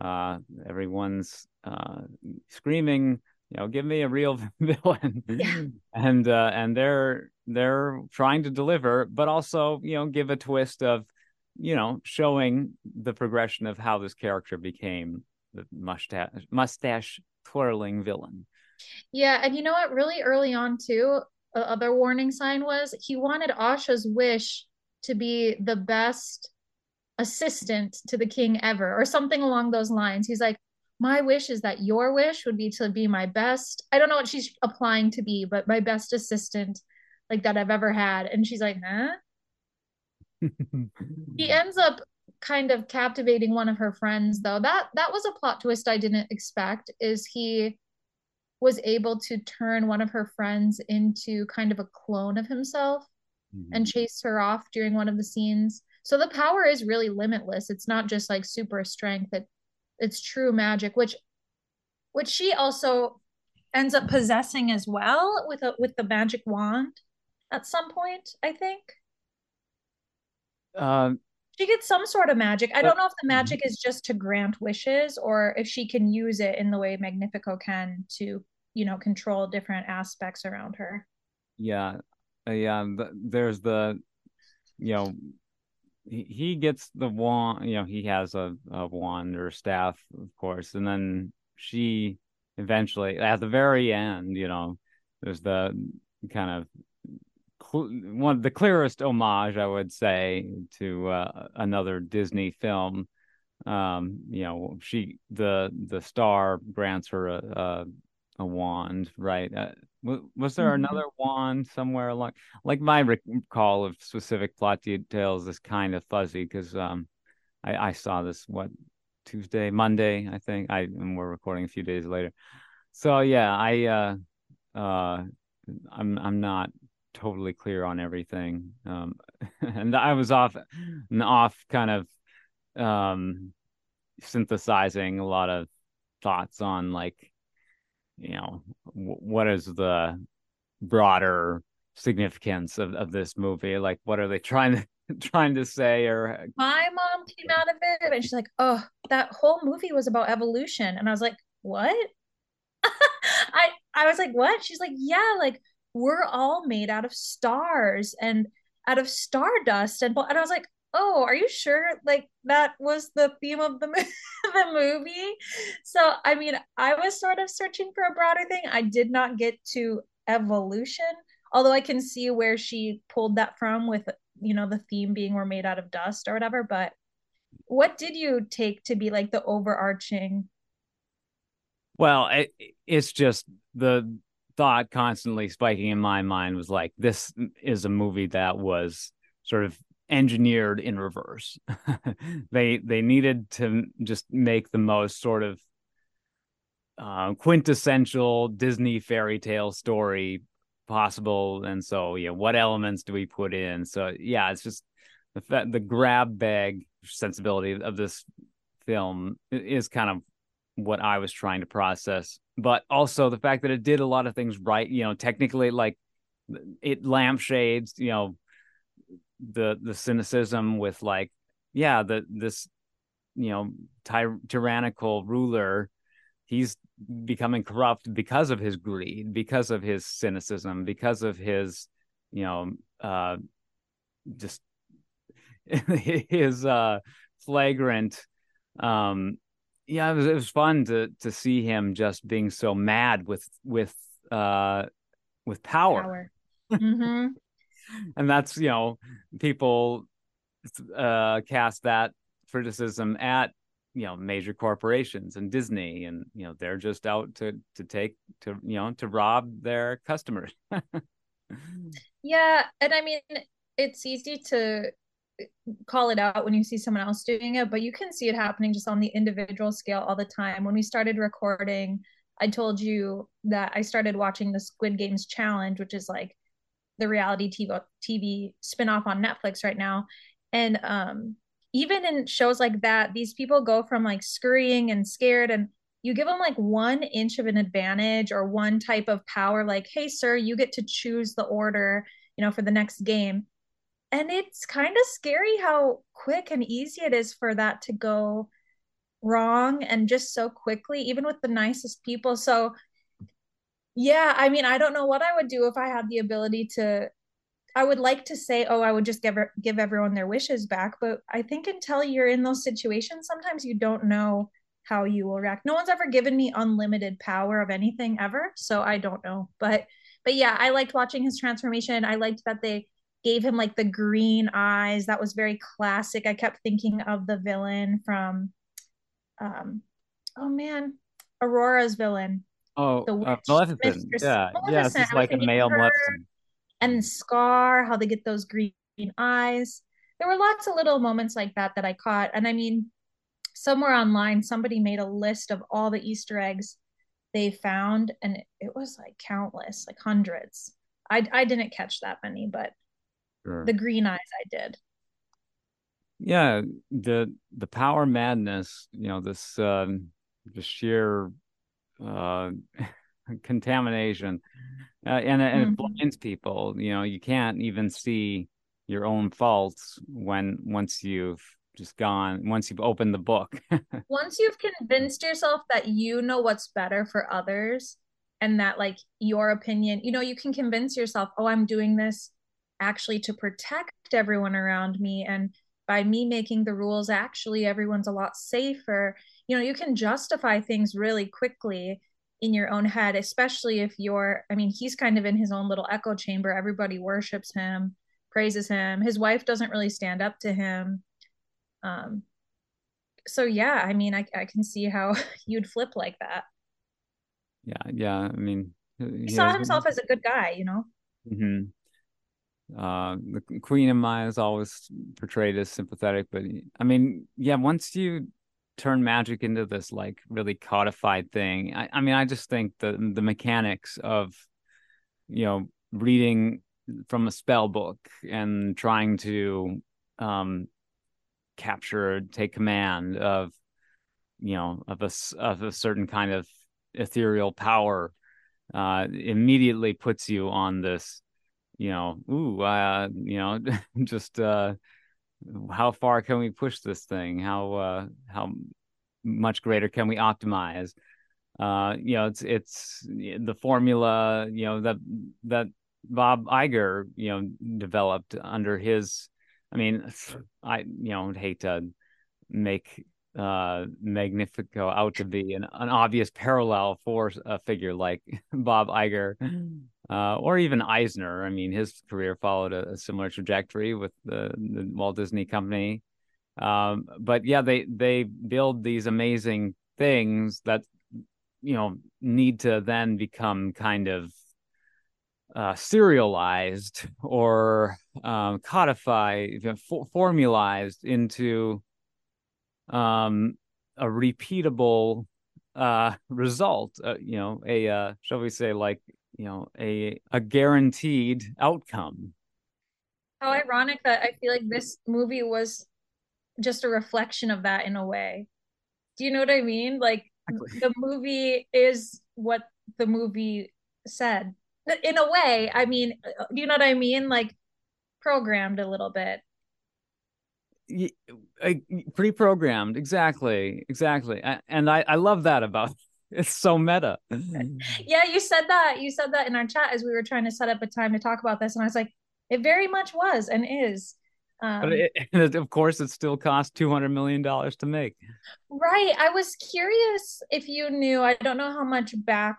Uh, everyone's uh, screaming you know, give me a real villain. Yeah. and uh, and they're they're trying to deliver, but also you know give a twist of you know showing the progression of how this character became the mustache mustache twirling villain. Yeah, and you know what? Really early on too, the other warning sign was he wanted Asha's wish to be the best assistant to the king ever, or something along those lines. He's like, my wish is that your wish would be to be my best. I don't know what she's applying to be, but my best assistant like that I've ever had. And she's like, huh? He ends up kind of captivating one of her friends though. That that was a plot twist I didn't expect. Is he was able to turn one of her friends into kind of a clone of himself mm-hmm. and chase her off during one of the scenes. So the power is really limitless. It's not just like super strength. It it's true magic, which which she also ends up possessing as well with a with the magic wand at some point, I think. Um she gets some sort of magic. I don't know if the magic mm-hmm. is just to grant wishes or if she can use it in the way Magnifico can to, you know, control different aspects around her. Yeah. Uh, yeah. There's the, you know, he, gets the wand, you know, he has a, a wand or staff, of course. And then she eventually, at the very end, you know, there's the kind of one of the clearest homage, I would say, to uh, another Disney film. Um, you know, she the the star grants her a a, a wand, right? Uh, was there mm-hmm. another wand somewhere along? Like my recall of specific plot details is kind of fuzzy because um, I, I saw this what Tuesday, Monday, I think. I and we're recording a few days later. So yeah, I uh, uh, I'm I'm not totally clear on everything. Um, and I was off and off kind of um, synthesizing a lot of thoughts on like, you know, what is the broader significance of, of this movie? Like, what are they trying to trying to say or my mom came out of it and she's like oh that whole movie was about evolution. And i was like what? I i was like what? She's like yeah like we're all made out of stars and out of stardust and and I was like, "Oh, are you sure like that was the theme of the the movie?" So, I mean, I was sort of searching for a broader thing. I did not get to evolution, although I can see where she pulled that from with, you know, the theme being we're made out of dust or whatever, but what did you take to be like the overarching well it, it's just the thought constantly spiking in my mind was like this is a movie that was sort of engineered in reverse. They they needed to just make the most sort of uh, quintessential disney fairy tale story possible. And so yeah what elements do we put in? So yeah it's just the the grab bag sensibility of this film is kind of what I was trying to process, but also the fact that it did a lot of things right. You know, technically, like it lampshades, you know, the the cynicism with like, yeah, the this, you know, ty- tyrannical ruler, he's becoming corrupt because of his greed, because of his cynicism, because of his, you know, uh, just his uh flagrant um yeah, it was it was fun to to see him just being so mad with with uh with power. power. Mm-hmm. And that's you know people uh cast that criticism at you know major corporations and Disney and you know they're just out to to take to you know to rob their customers. yeah, and I mean it's easy to call it out when you see someone else doing it, but you can see it happening just on the individual scale all the time. When we started recording, I told you that I started watching the Squid Games challenge, which is like the reality TV TV spinoff on Netflix right now. And um, even in shows like that, these people go from like scurrying and scared and you give them like one inch of an advantage or one type of power like hey sir you get to choose the order you know for the next game and it's kind of scary how quick and easy it is for that to go wrong and just so quickly even with the nicest people so yeah i mean i don't know what i would do if i had the ability to i would like to say oh i would just give give everyone their wishes back but i think until you're in those situations sometimes you don't know how you will react no one's ever given me unlimited power of anything ever so i don't know but but yeah i liked watching his transformation i liked that they gave him like the green eyes. That was very classic. I kept thinking of the villain from um oh man, Aurora's villain. Oh, the uh, Maleficent. Mistress, yeah, Maleficent. yeah, it's just like a male Maleficent. And Scar, how they get those green eyes. There were lots of little moments like that that I caught, and I mean, somewhere online somebody made a list of all the Easter eggs they found, and it, it was like countless, like hundreds. I I didn't catch that many, but Sure. the green eyes I did. Yeah, the the power madness, you know, this um the sheer uh contamination uh, and and it Mhm. blinds people, you know, you can't even see your own faults when once you've just gone once you've opened the book. Once you've convinced yourself that you know what's better for others and that like your opinion, you know, you can convince yourself, "Oh, I'm doing this actually to protect everyone around me and by me making the rules actually everyone's a lot safer." You know, you can justify things really quickly in your own head, especially if you're I mean, he's kind of in his own little echo chamber. Everybody worships him, praises him. His wife doesn't really stand up to him. Um, so yeah, I mean, I I can see how you'd flip like that. Yeah, yeah. I mean, He he saw himself as a good guy, you know? mhm. Uh, the Queen Amaya is always portrayed as sympathetic, but I mean, yeah, once you turn magic into this like really codified thing, I, I mean, I just think the the mechanics of, you know, reading from a spell book and trying to um capture, take command of, you know, of a of a certain kind of ethereal power, uh, immediately puts you on this you know, ooh, uh, you know, just uh how far can we push this thing? How uh how much greater can we optimize? Uh, you know, it's it's the formula, you know, that that Bob Iger, you know, developed under his I mean, I you know, hate to make uh Magnifico out to be an, an obvious parallel for a figure like Bob Iger uh, or even Eisner. I mean, his career followed a, a similar trajectory with the, the, Walt Disney Company. Um, but yeah, they they build these amazing things that you know need to then become kind of uh, serialized or um, codified, for- formalized into um, a repeatable uh, result. Uh, you know, a uh, shall we say, like you know, a a guaranteed outcome. How ironic that I feel like this movie was just a reflection of that in a way. Do you know what I mean? Like Exactly. the movie is what the movie said. In a way, I mean, do you know what I mean? Like programmed a little bit. pre-programmed exactly exactly and i i love that about it's so meta Yeah, you said that. You said that in our chat as we were trying to set up a time to talk about this, and I was like, it very much was and is. but Um, it, of course it still cost 200 million dollars to make right. I was curious if you knew. I don't know how much back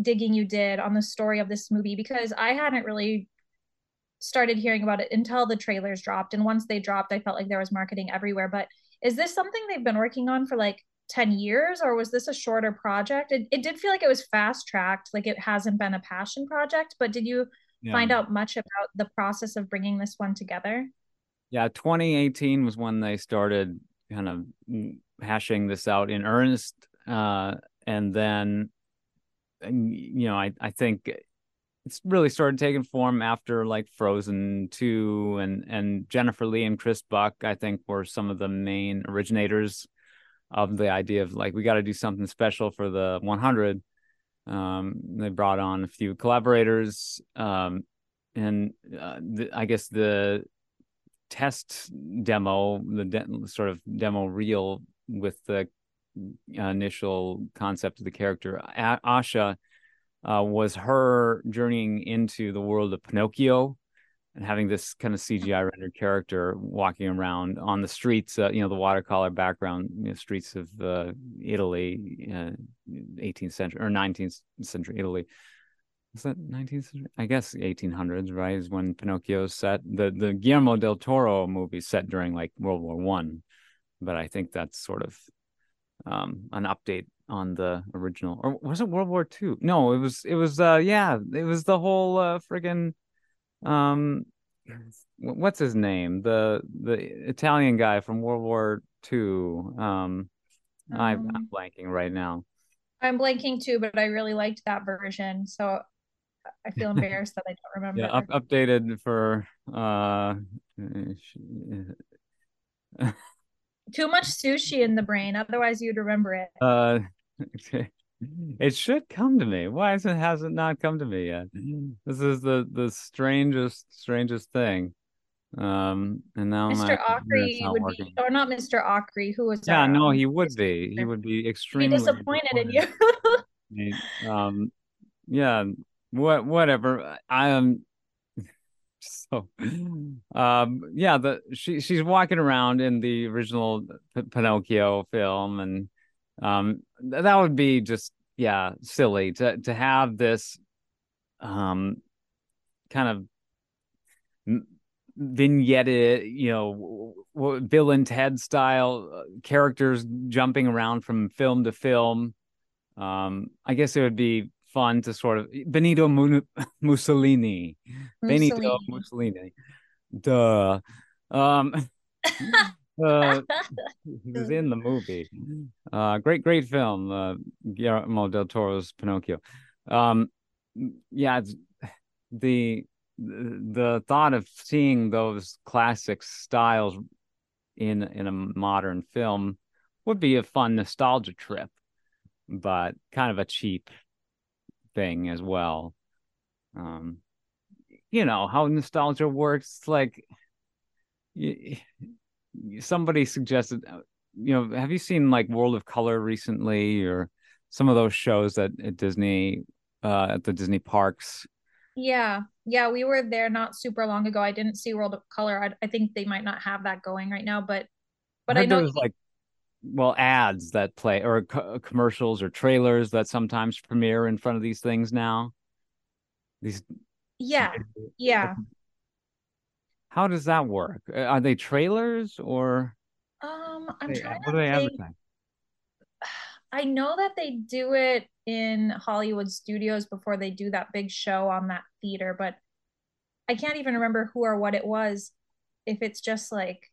digging you did on the story of this movie because I hadn't really started hearing about it until the trailers dropped. And once they dropped, I felt like there was marketing everywhere. But is this something they've been working on for like 10 years or was this a shorter project? It, it did feel like it was fast tracked, like it hasn't been a passion project. But did you yeah find out much about the process of bringing this one together? yeah 2018 was when they started kind of hashing this out in earnest uh and then you know i i think it's really started taking form after like Frozen 2 and and Jennifer Lee and Chris Buck, I think were some of the main originators of the idea of like we got to do something special for the 100. Um, they brought on a few collaborators, um, and uh, the, I guess the test demo, the de- sort of demo reel with the initial concept of the character a- Asha uh, was her journeying into the world of Pinocchio and having this kind of CGI rendered character walking around on the streets, uh, you know, the watercolor background, you know, streets of uh, Italy, uh, 18th century or 19th century Italy. Is that 19th century? I guess 1800s, right? Is when Pinocchio's set. The the Guillermo del Toro movie set during like World War One, but I think that's sort of um, an update on the original, or was it World War Two? No, it was it was uh yeah, it was the whole uh friggin' um what's his name? The the Italian guy from World War Two. Um, I, I'm Um, blanking right now. I'm blanking too, but I really liked that version. So I feel embarrassed that I don't remember. Yeah, up, updated for uh too much sushi in the brain, otherwise you'd remember it. Uh it should come to me. Why has it has it not come to me yet? This is the the strangest strangest thing. Um, and now Mr. Ockery would working. be, or not Mr. Ockery, who was yeah, no, he would be. He would be extremely be disappointed, disappointed in you. um, yeah, what whatever. I am. so um yeah the she she's walking around in the original P- pinocchio film and um that would be just yeah silly to to have this um kind of vignette you know bill and ted style uh, characters jumping around from film to film. Um i guess it would be fun to sort of benito mussolini, mussolini. benito mussolini. Duh. Um uh, he was in the movie uh great great film uh guillermo del toro's pinocchio um yeah the the thought of seeing those classic styles in in a modern film would be a fun nostalgia trip, but kind of a cheap thing as well. Um, you know how nostalgia works. Like, you, somebody suggested, you know, have you seen like World of Color recently, or some of those shows that at Disney, uh, at the Disney parks? Yeah, yeah, we were there not super long ago. I didn't see World of Color. I, I think they might not have that going right now, but but I, I know there's like well ads that play or co- commercials or trailers that sometimes premiere in front of these things now. These yeah, yeah. How does that work? Are they trailers or? Um, I'm they, trying what to do they think. advertise? I know that they do it in Hollywood studios before they do that big show on that theater, but I can't even remember who or what it was. If it's just like,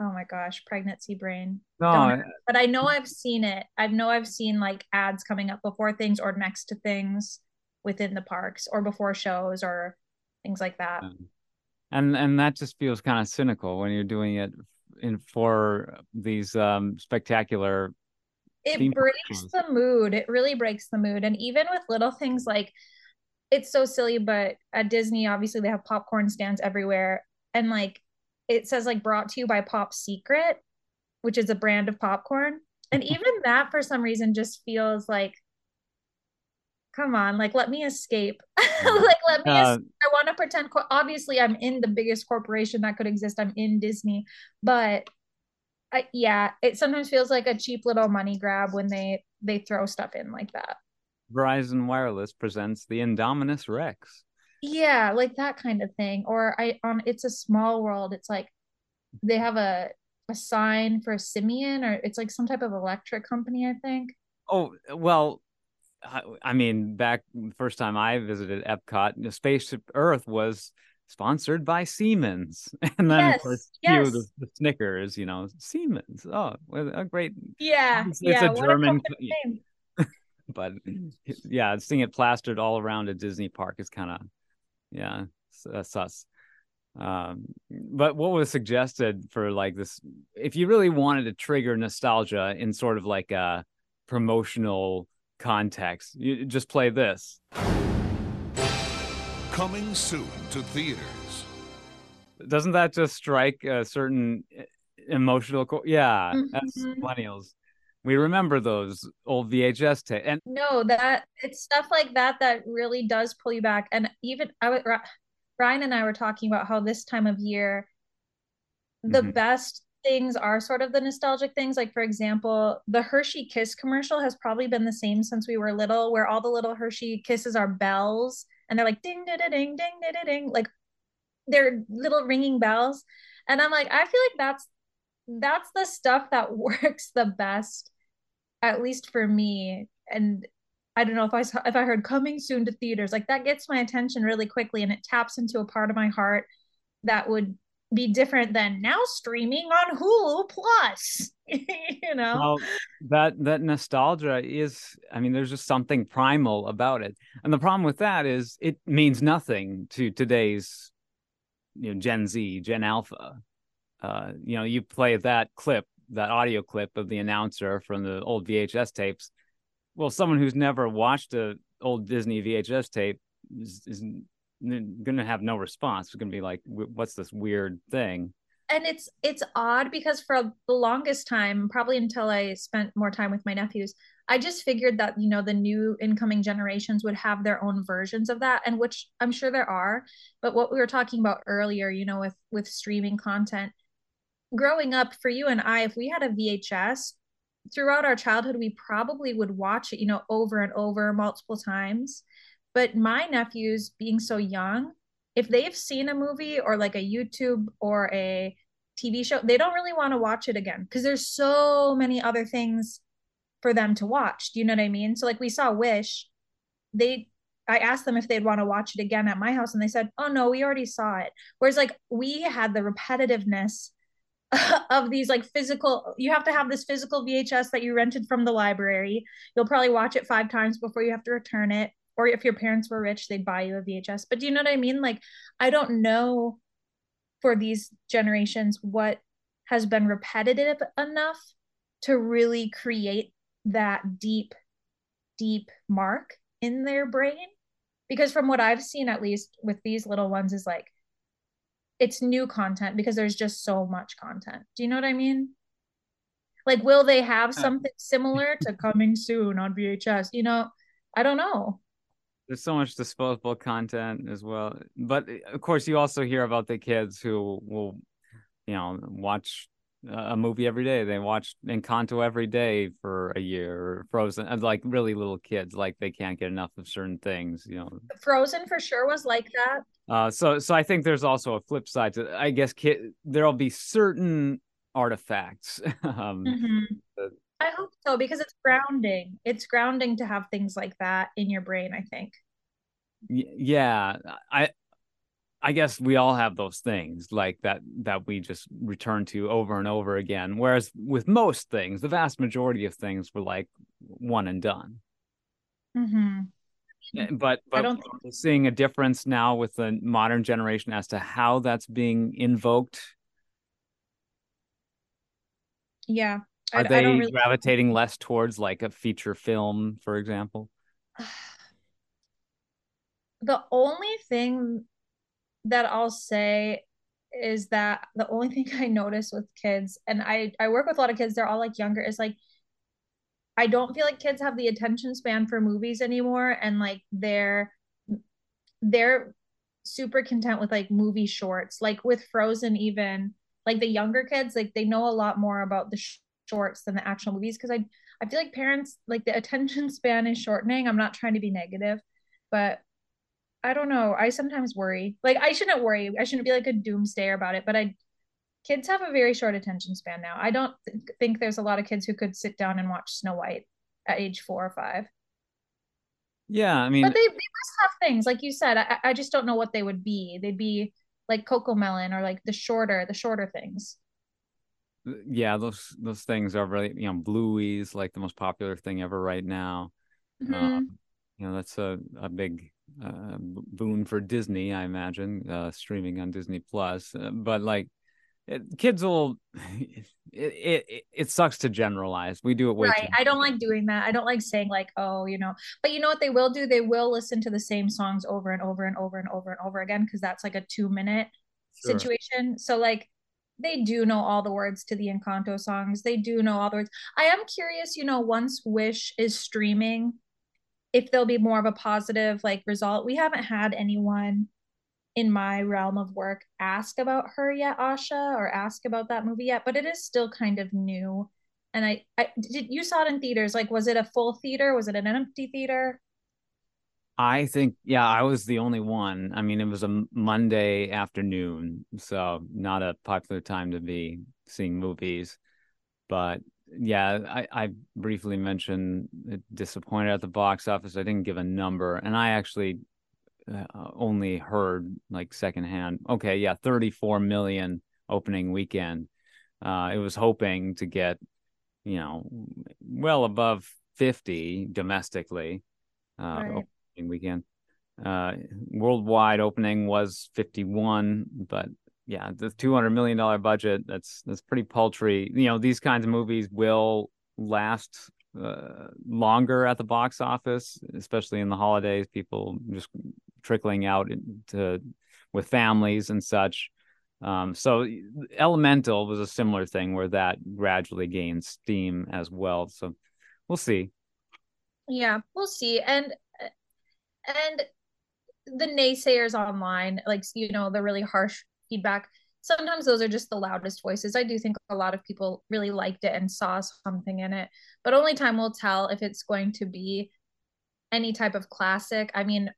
oh my gosh, pregnancy brain. No, but I know I've seen it. I know I've seen like ads coming up before things or next to things within the parks or before shows or things like that. And and that just feels kind of cynical when you're doing it in for these um spectacular it breaks the mood. It really breaks the mood. And even with little things like it's so silly but at disney obviously they have popcorn stands everywhere. And like it says like brought to you by pop secret which is a brand of popcorn. And even that for some reason just feels like come on like let me escape. Like let me uh, i want to pretend obviously i'm in the biggest corporation that could exist. I'm in disney but I, yeah it sometimes feels like a cheap little money grab when they they throw stuff in like that. Verizon wireless presents the indominus rex. Yeah like that kind of thing. Or i on it's a small world. It's like they have a a sign for Simeon or it's like some type of electric company i think. Oh well I mean, back first time I visited Epcot, Spaceship Earth was sponsored by Siemens, and then yes, of course, yes. cue the, the, Snickers. You know, Siemens. Oh, a great. Yeah, it's, yeah. It's a German. but yeah, seeing it plastered all around a Disney park is kind of, yeah, uh, sus. Um, but what was suggested for like this, if you really wanted to trigger nostalgia in sort of like a promotional context. You just play this. Coming soon to theaters. Doesn't that just strike a certain emotional? Co- yeah, mm-hmm. as millennials, we remember those old VHS tapes. And no, that it's stuff like that that really does pull you back. And even I would, Ryan and I were talking about how this time of year, the mm-hmm. best things are sort of the nostalgic things. Like, for example, the Hershey Kiss commercial has probably been the same since we were little, where all the little Hershey kisses are bells and they're like ding, ding, ding, ding, ding, ding, like they're little ringing bells. And I'm like, I feel like that's that's the stuff that works the best, at least for me. And I don't know if I saw, if I heard coming soon to theaters, like that gets my attention really quickly and it taps into a part of my heart that would be different than now streaming on Hulu Plus. you know, well, that that nostalgia is. I mean, there's just something primal about it, and the problem with that is it means nothing to today's you know Gen Z, Gen Alpha. Uh, you know, you play that clip, that audio clip of the announcer from the old VHS tapes. Well, someone who's never watched a old Disney VHS tape is, is going to have no response. It's going to be like, what's this weird thing? And it's it's odd because for the longest time, probably until I spent more time with my nephews, I just figured that you know the new incoming generations would have their own versions of that, and which I'm sure there are. But what we were talking about earlier, you know, with with streaming content, growing up for you and I, if we had a VHS throughout our childhood, we probably would watch it, you know, over and over multiple times but my nephews, being so young, if they've seen a movie or like a YouTube or a TV show, they don't really want to watch it again because there's so many other things for them to watch. Do you know what I mean? So like we saw Wish, they I asked them if they'd want to watch it again at my house and they said, "Oh no, we already saw it." Whereas like we had the repetitiveness of these like physical you have to have this physical VHS that you rented from the library. You'll probably watch it 5 times before you have to return it or if your parents were rich they'd buy you a vhs but do you know what i mean? Like i don't know for these generations what has been repetitive enough to really create that deep deep mark in their brain. Because from what i've seen at least with these little ones is like it's new content because there's just so much content. Do you know what i mean? Like will they have uh, something similar to coming soon on vhs you know i don't know there's so much disposable content as well but eh, of course you also hear about the kids who will you know watch a movie every day. They watch encanto every day for a year or frozen uh, like really little kids like they can't get enough of certain things you know. Frozen for sure was like that. Uh so so i think there's also a flip side to i guess kid there'll be certain artifacts um mm-hmm. that, I hope so because it's grounding. It's grounding to have things like that in your brain, I think. Yeah, I I guess we all have those things like that that we just return to over and over again. Whereas with most things, the vast majority of things were like one and done. Mm-hmm. But but think... seeing a difference now with the modern generation as to how that's being invoked. Yeah, are I, they I really... gravitating less towards like a feature film, for example? The only thing that I'll say is that the only thing I notice with kids, and I I work with a lot of kids, they're all like younger, is like I don't feel like kids have the attention span for movies anymore, and like they're they're super content with like movie shorts, like with Frozen, even like the younger kids, like they know a lot more about the shorts than the actual movies because I I feel like parents like the attention span is shortening. I'm not trying to be negative, but I don't know. I sometimes worry. Like I shouldn't worry. I shouldn't be like a doomsdayer about it, but I kids have a very short attention span now. I don't th- think there's a lot of kids who could sit down and watch Snow White at age 4 or 5. Yeah, I mean But they they must have things like you said. I I just don't know what they would be. They'd be like Cocomelon or like the shorter the shorter things yeah, those those things are really you know Bluey's like the most popular thing ever right now. Mm-hmm. Um, you know that's a a big uh, boon for Disney, I imagine, uh, streaming on Disney Plus. Uh, but like, it, kids will. It, it it sucks to generalize. We do it way right. I don't like doing that. I don't like saying like, oh, you know. But you know what they will do? They will listen to the same songs over and over and over and over and over again because that's like a two minute sure. situation. So like they do know all the words to the Encanto songs. They do know all the words. I am curious, you know, once Wish is streaming, if there'll be more of a positive like result. We haven't had anyone in my realm of work ask about her yet, Asha, or ask about that movie yet, but it is still kind of new. And I, I did you saw it in theaters? Like, was it a full theater? Was it an empty theater? I think, yeah, I was the only one. I mean, it was a Monday afternoon, so not a popular time to be seeing movies. But yeah, I, I briefly mentioned disappointed at the box office. I didn't give a number, and I actually uh, only heard like secondhand. Okay, yeah, 34 million opening weekend. Uh, it was hoping to get, you know, well above 50 domestically uh, right. Weekend. Uh, worldwide opening was 51, but yeah, the 200 million dollar budget that's that's pretty paltry. You know, these kinds of movies will last uh, longer at the box office, especially in the holidays. People just trickling out to with families and such. Um, so Elemental was a similar thing where that gradually gains steam as well. So we'll see. Yeah, we'll see. And and the naysayers online, like you know, the really harsh feedback. Sometimes those are just the loudest voices. I do think a lot of people really liked it and saw something in it, but only time will tell if it's going to be any type of classic. I mean,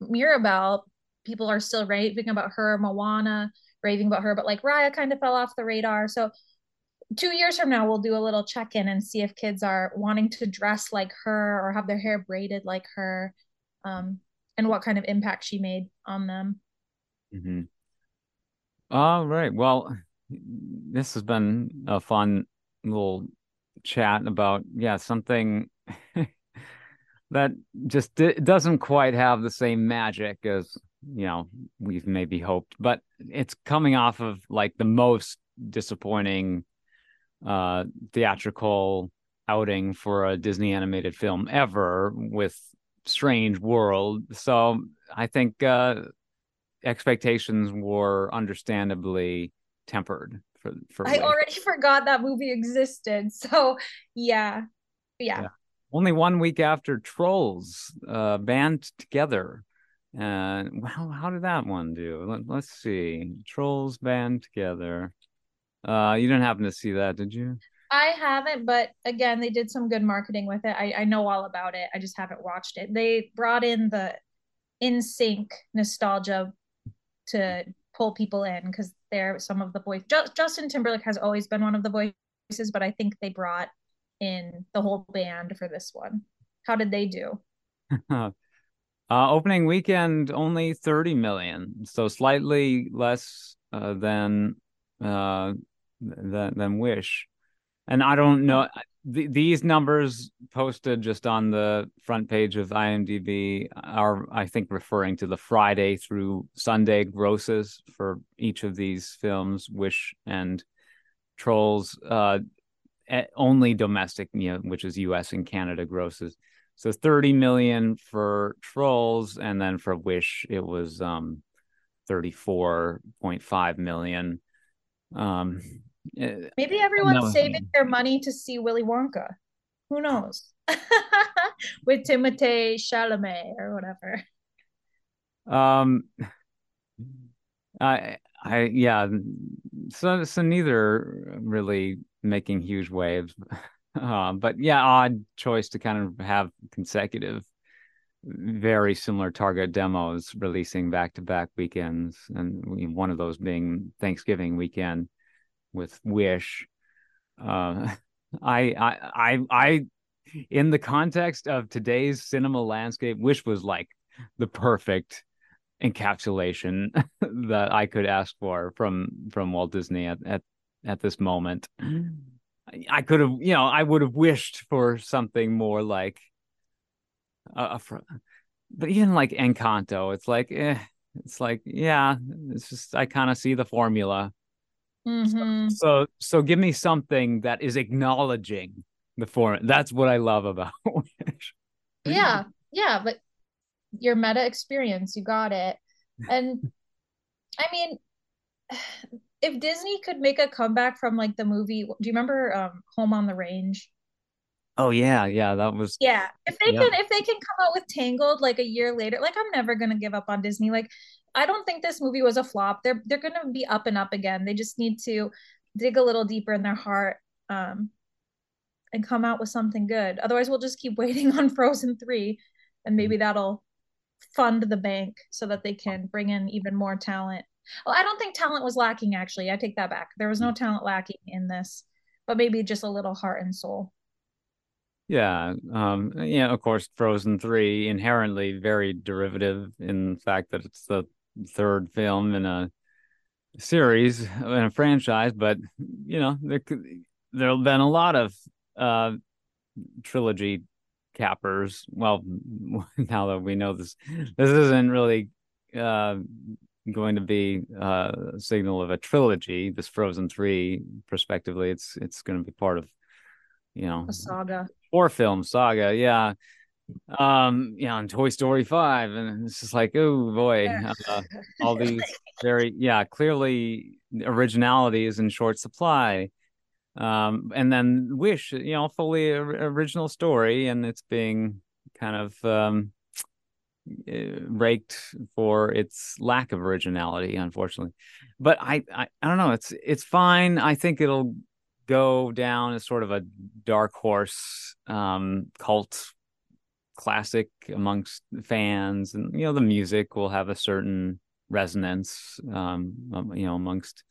Mirabel, people are still raving about her, Moana, raving about her, but like Raya kind of fell off the radar. So two years from now, we'll do a little check in and see if kids are wanting to dress like her or have their hair braided like her, um, and what kind of impact she made on them. Mm-hmm. All right. Well, this has been a fun little chat about yeah something that just d- doesn't quite have the same magic as you know we've maybe hoped but it's coming off of like the most disappointing uh theatrical outing for a disney animated film ever with strange world so i think uh expectations were understandably tempered for for i already forgot that movie existed so yeah yeah, yeah only one week after Trolls uh, band together. And well, how did that one do? Let, us see. Trolls band together. Uh, you didn't happen to see that, did you? I haven't, but again, they did some good marketing with it. I, I know all about it. I just haven't watched it. They brought in the NSYNC nostalgia to pull people in because they're some of the voice. Justin Timberlake has always been one of the voices, but I think they brought in the whole band for this one. How did they do? uh, opening weekend only 30 million, so slightly less uh, than uh, than than Wish. And I don't know th- these numbers posted just on the front page of IMDb are I think referring to the Friday through Sunday grosses for each of these films, Wish and Trolls. Uh, only domestic, you know, which is U.S. and Canada grosses. So 30 million for Trolls, and then for Wish it was um 34.5 million. Um, eh, Maybe everyone's saving their money to see Willy Wonka. Who knows? With Timothée Chalamet or whatever. Um, I, I, yeah. So, so neither really making huge waves. Uh, but yeah, odd choice to kind of have consecutive, very similar target demos releasing back to back weekends, and one of those being Thanksgiving weekend with Wish. Uh, I, I, I, I, in the context of today's cinema landscape, Wish was like the perfect encapsulation that I could ask for from from Walt Disney at, at at this moment. I could have, you know, I would have wished for something more like, uh, but even like Encanto, it's like, eh, it's like, yeah, it's just I kind of see the formula. Mm-hmm. So, so, give me something that is acknowledging the form. That's what I love about Wish. Yeah, yeah, but your meta experience, you got it, and I mean if Disney could make a comeback from like the movie, do you remember um, Home on the Range? Oh yeah, yeah, that was yeah. If they yeah. can, if they can come out with Tangled like a year later, like I'm never gonna give up on Disney. Like I don't think this movie was a flop. They're they're gonna be up and up again. They just need to dig a little deeper in their heart, um, and come out with something good. Otherwise, we'll just keep waiting on Frozen three, and maybe mm-hmm. that'll fund the bank so that they can bring in even more talent well, I don't think talent was lacking, actually. I take that back. There was no talent lacking in this, but maybe just a little heart and soul. Yeah, um, yeah. Of course, Frozen Three inherently very derivative in the fact that it's the third film in a series in a franchise, but you know there there have been a lot of uh, trilogy cappers. Well, now that we know this, this isn't really uh, going to be uh, a signal of a trilogy. This Frozen Three, prospectively, it's it's going to be part of you know a saga four film saga. Yeah. Um, yeah, on Toy Story 5. And it's just like, oh boy, uh, all these very, yeah, clearly originality is in short supply. Um, and then Wish, you know, fully original story, and it's being kind of um, eh, raked for its lack of originality, unfortunately. But I, I, I don't know. It's it's fine. I think it'll go down as sort of a dark horse um, cult classic amongst fans, and you know the music will have a certain resonance, um, um, you know, amongst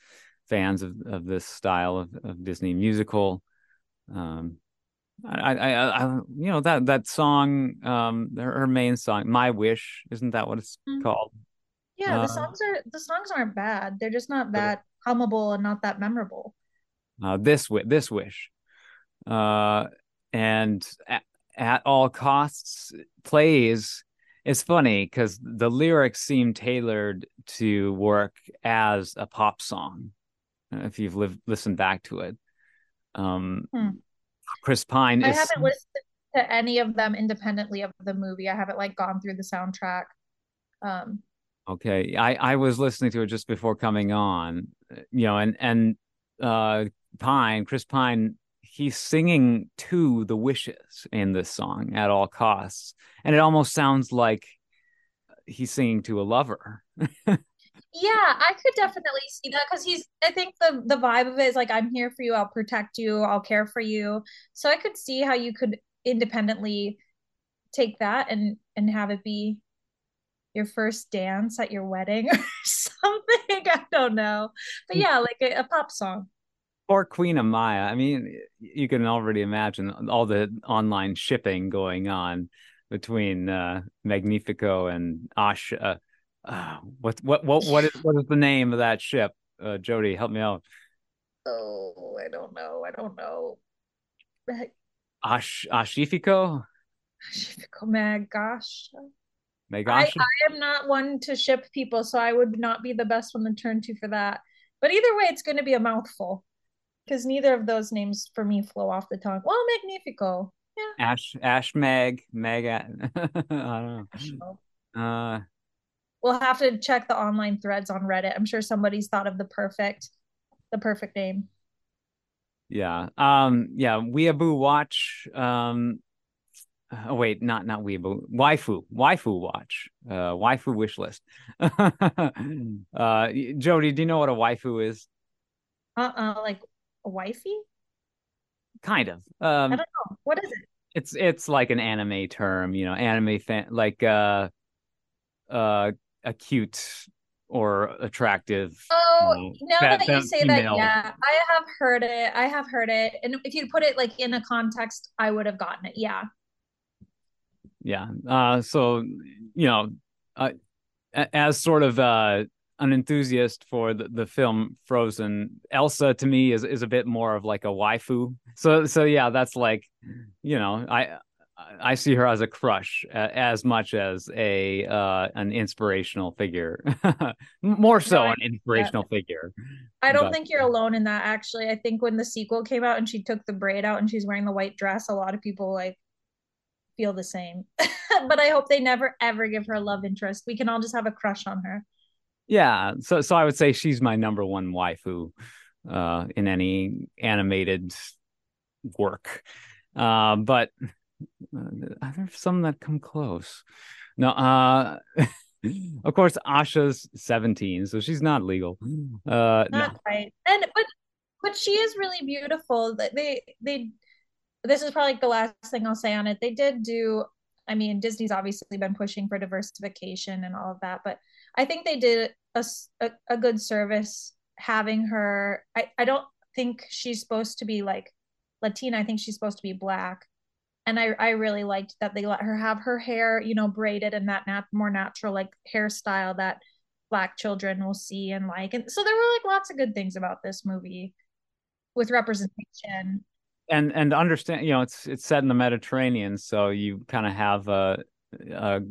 fans of, of this style of, of Disney musical. Um, I, I, I, you know that that song, um, her, her main song, "My Wish," isn't that what it's mm-hmm. called? Yeah, uh, the songs are the songs aren't bad. They're just not that hummable and not that memorable uh, this this wish, uh, and at, all costs plays. It's funny because the lyrics seem tailored to work as a pop song. If you've lived, listened back to it, um, hmm. Chris Pine. I is, haven't listened to any of them independently of the movie. I haven't like gone through the soundtrack. Um, okay, I I was listening to it just before coming on, you know, and and uh Pine, Chris Pine, he's singing to the wishes in this song at all costs. And it almost sounds like he's singing to a lover. yeah, I could definitely see that because he's I think the the vibe of it is like I'm here for you, I'll protect you, I'll care for you. So I could see how you could independently take that and and have it be your first dance at your wedding or something. I don't know. But mm. yeah, like a, a pop song or Queen Amaya. I mean, you can already imagine all the online shipping going on between uh, Magnifico and Asha. Uh, what what what what is what is the name of that ship? Uh, Jodi, help me out. Oh, I don't know. I don't know. Ash Ashifico. Ashifico, my gosh. I, I am not one to ship people, so I would not be the best one to turn to for that. But either way, it's going to be a mouthful because neither of those names for me flow off the tongue. Well, Magnifico. Yeah. Ash Ash Meg Meg. I don't know. Uh, we'll have to check the online threads on Reddit. I'm sure somebody's thought of the perfect the perfect name. Yeah. Um. Yeah. Weeaboo Watch. Um. Oh wait, not not Weeaboo. Waifu. Waifu Watch. Uh. Waifu wish list. uh. Jodi, do you know what a waifu is? Uh. Uh. Like wifey? Kind of. Um, I don't know. What is it? It's it's like an anime term, you know, anime fan like uh uh a cute or attractive. Oh, you know, now that, that you say female. that, yeah, I have heard it. I have heard it, and if you put it like in a context, I would have gotten it. Yeah. Yeah. Uh. So you know, uh, as sort of uh an enthusiast for the, the film Frozen, Elsa to me is is a bit more of like a waifu. So so yeah, that's like, you know, I I see her as a crush as much as a uh, an inspirational figure, more so an inspirational yeah. figure. I don't but, think you're alone in that. Actually, I think when the sequel came out and she took the braid out and she's wearing the white dress, a lot of people like feel the same. but I hope they never ever give her a love interest. We can all just have a crush on her. Yeah, so so I would say she's my number one waifu uh, in any animated work. Uh, but uh, there's some that come close. No, uh, of course, Asha's 17, so she's not legal. Uh, not no. right, and but but she is really beautiful. They they this is probably the last thing I'll say on it. They did do. I mean, Disney's obviously been pushing for diversification and all of that, but I think they did a, a, a good service having her. I, I don't think she's supposed to be like Latina. I think she's supposed to be black. and I I really liked that they let her have her hair, you know, braided and that nat- more natural like hairstyle that black children will see and like. And so there were like lots of good things about this movie with representation. And and understand, you know, it's it's set in the Mediterranean, so you kind of have a, a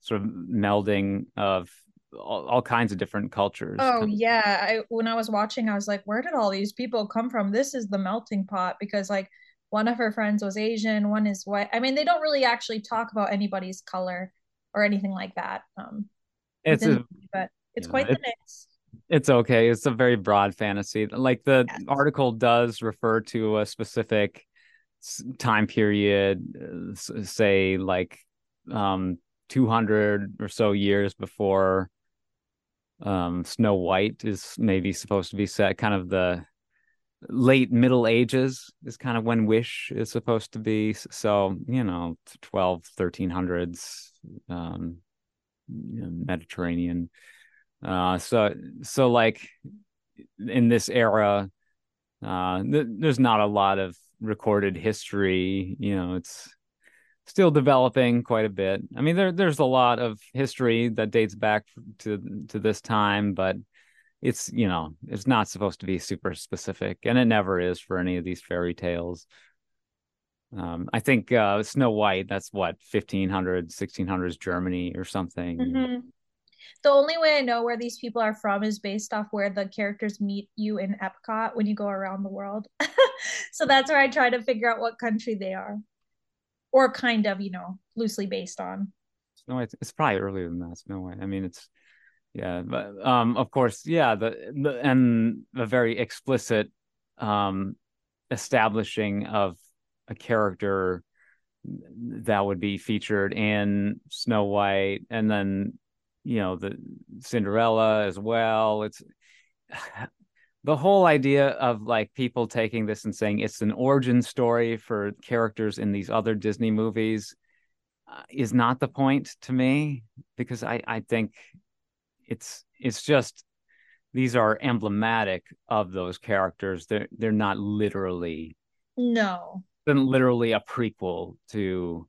sort of melding of all, all, kinds of different cultures. Oh yeah, I when I was watching, I was like, where did all these people come from? This is the melting pot because like one of her friends was Asian, one is white. I mean, they don't really actually talk about anybody's color or anything like that. Um, it's a, but it's yeah, quite the mix. It's okay. It's a very broad fantasy. Like the yes. article does refer to a specific time period, say like um 200 or so years before um Snow White is maybe supposed to be set kind of the late middle ages is kind of when wish is supposed to be. So you know 12 1300s um you know, mediterranean. Uh so so like in this era uh th- there's not a lot of recorded history you know it's still developing quite a bit. I mean there there's a lot of history that dates back to to this time but it's you know it's not supposed to be super specific and it never is for any of these fairy tales. Um i think uh snow white that's what 1500 1600s germany or something. Mm-hmm. the only way i know where these people are from is based off where the characters meet you in epcot when you go around the world. So that's where i try to figure out what country they are or kind of you know loosely based on. No, white it's probably earlier than that snow white. I mean it's yeah but um of course yeah the, the and the very explicit um establishing of a character that would be featured in Snow White and then you know the Cinderella as well. It's the whole idea of like people taking this and saying it's an origin story for characters in these other Disney movies uh, is not the point to me because I I think it's it's just these are emblematic of those characters. They're they're not literally no, than literally a prequel to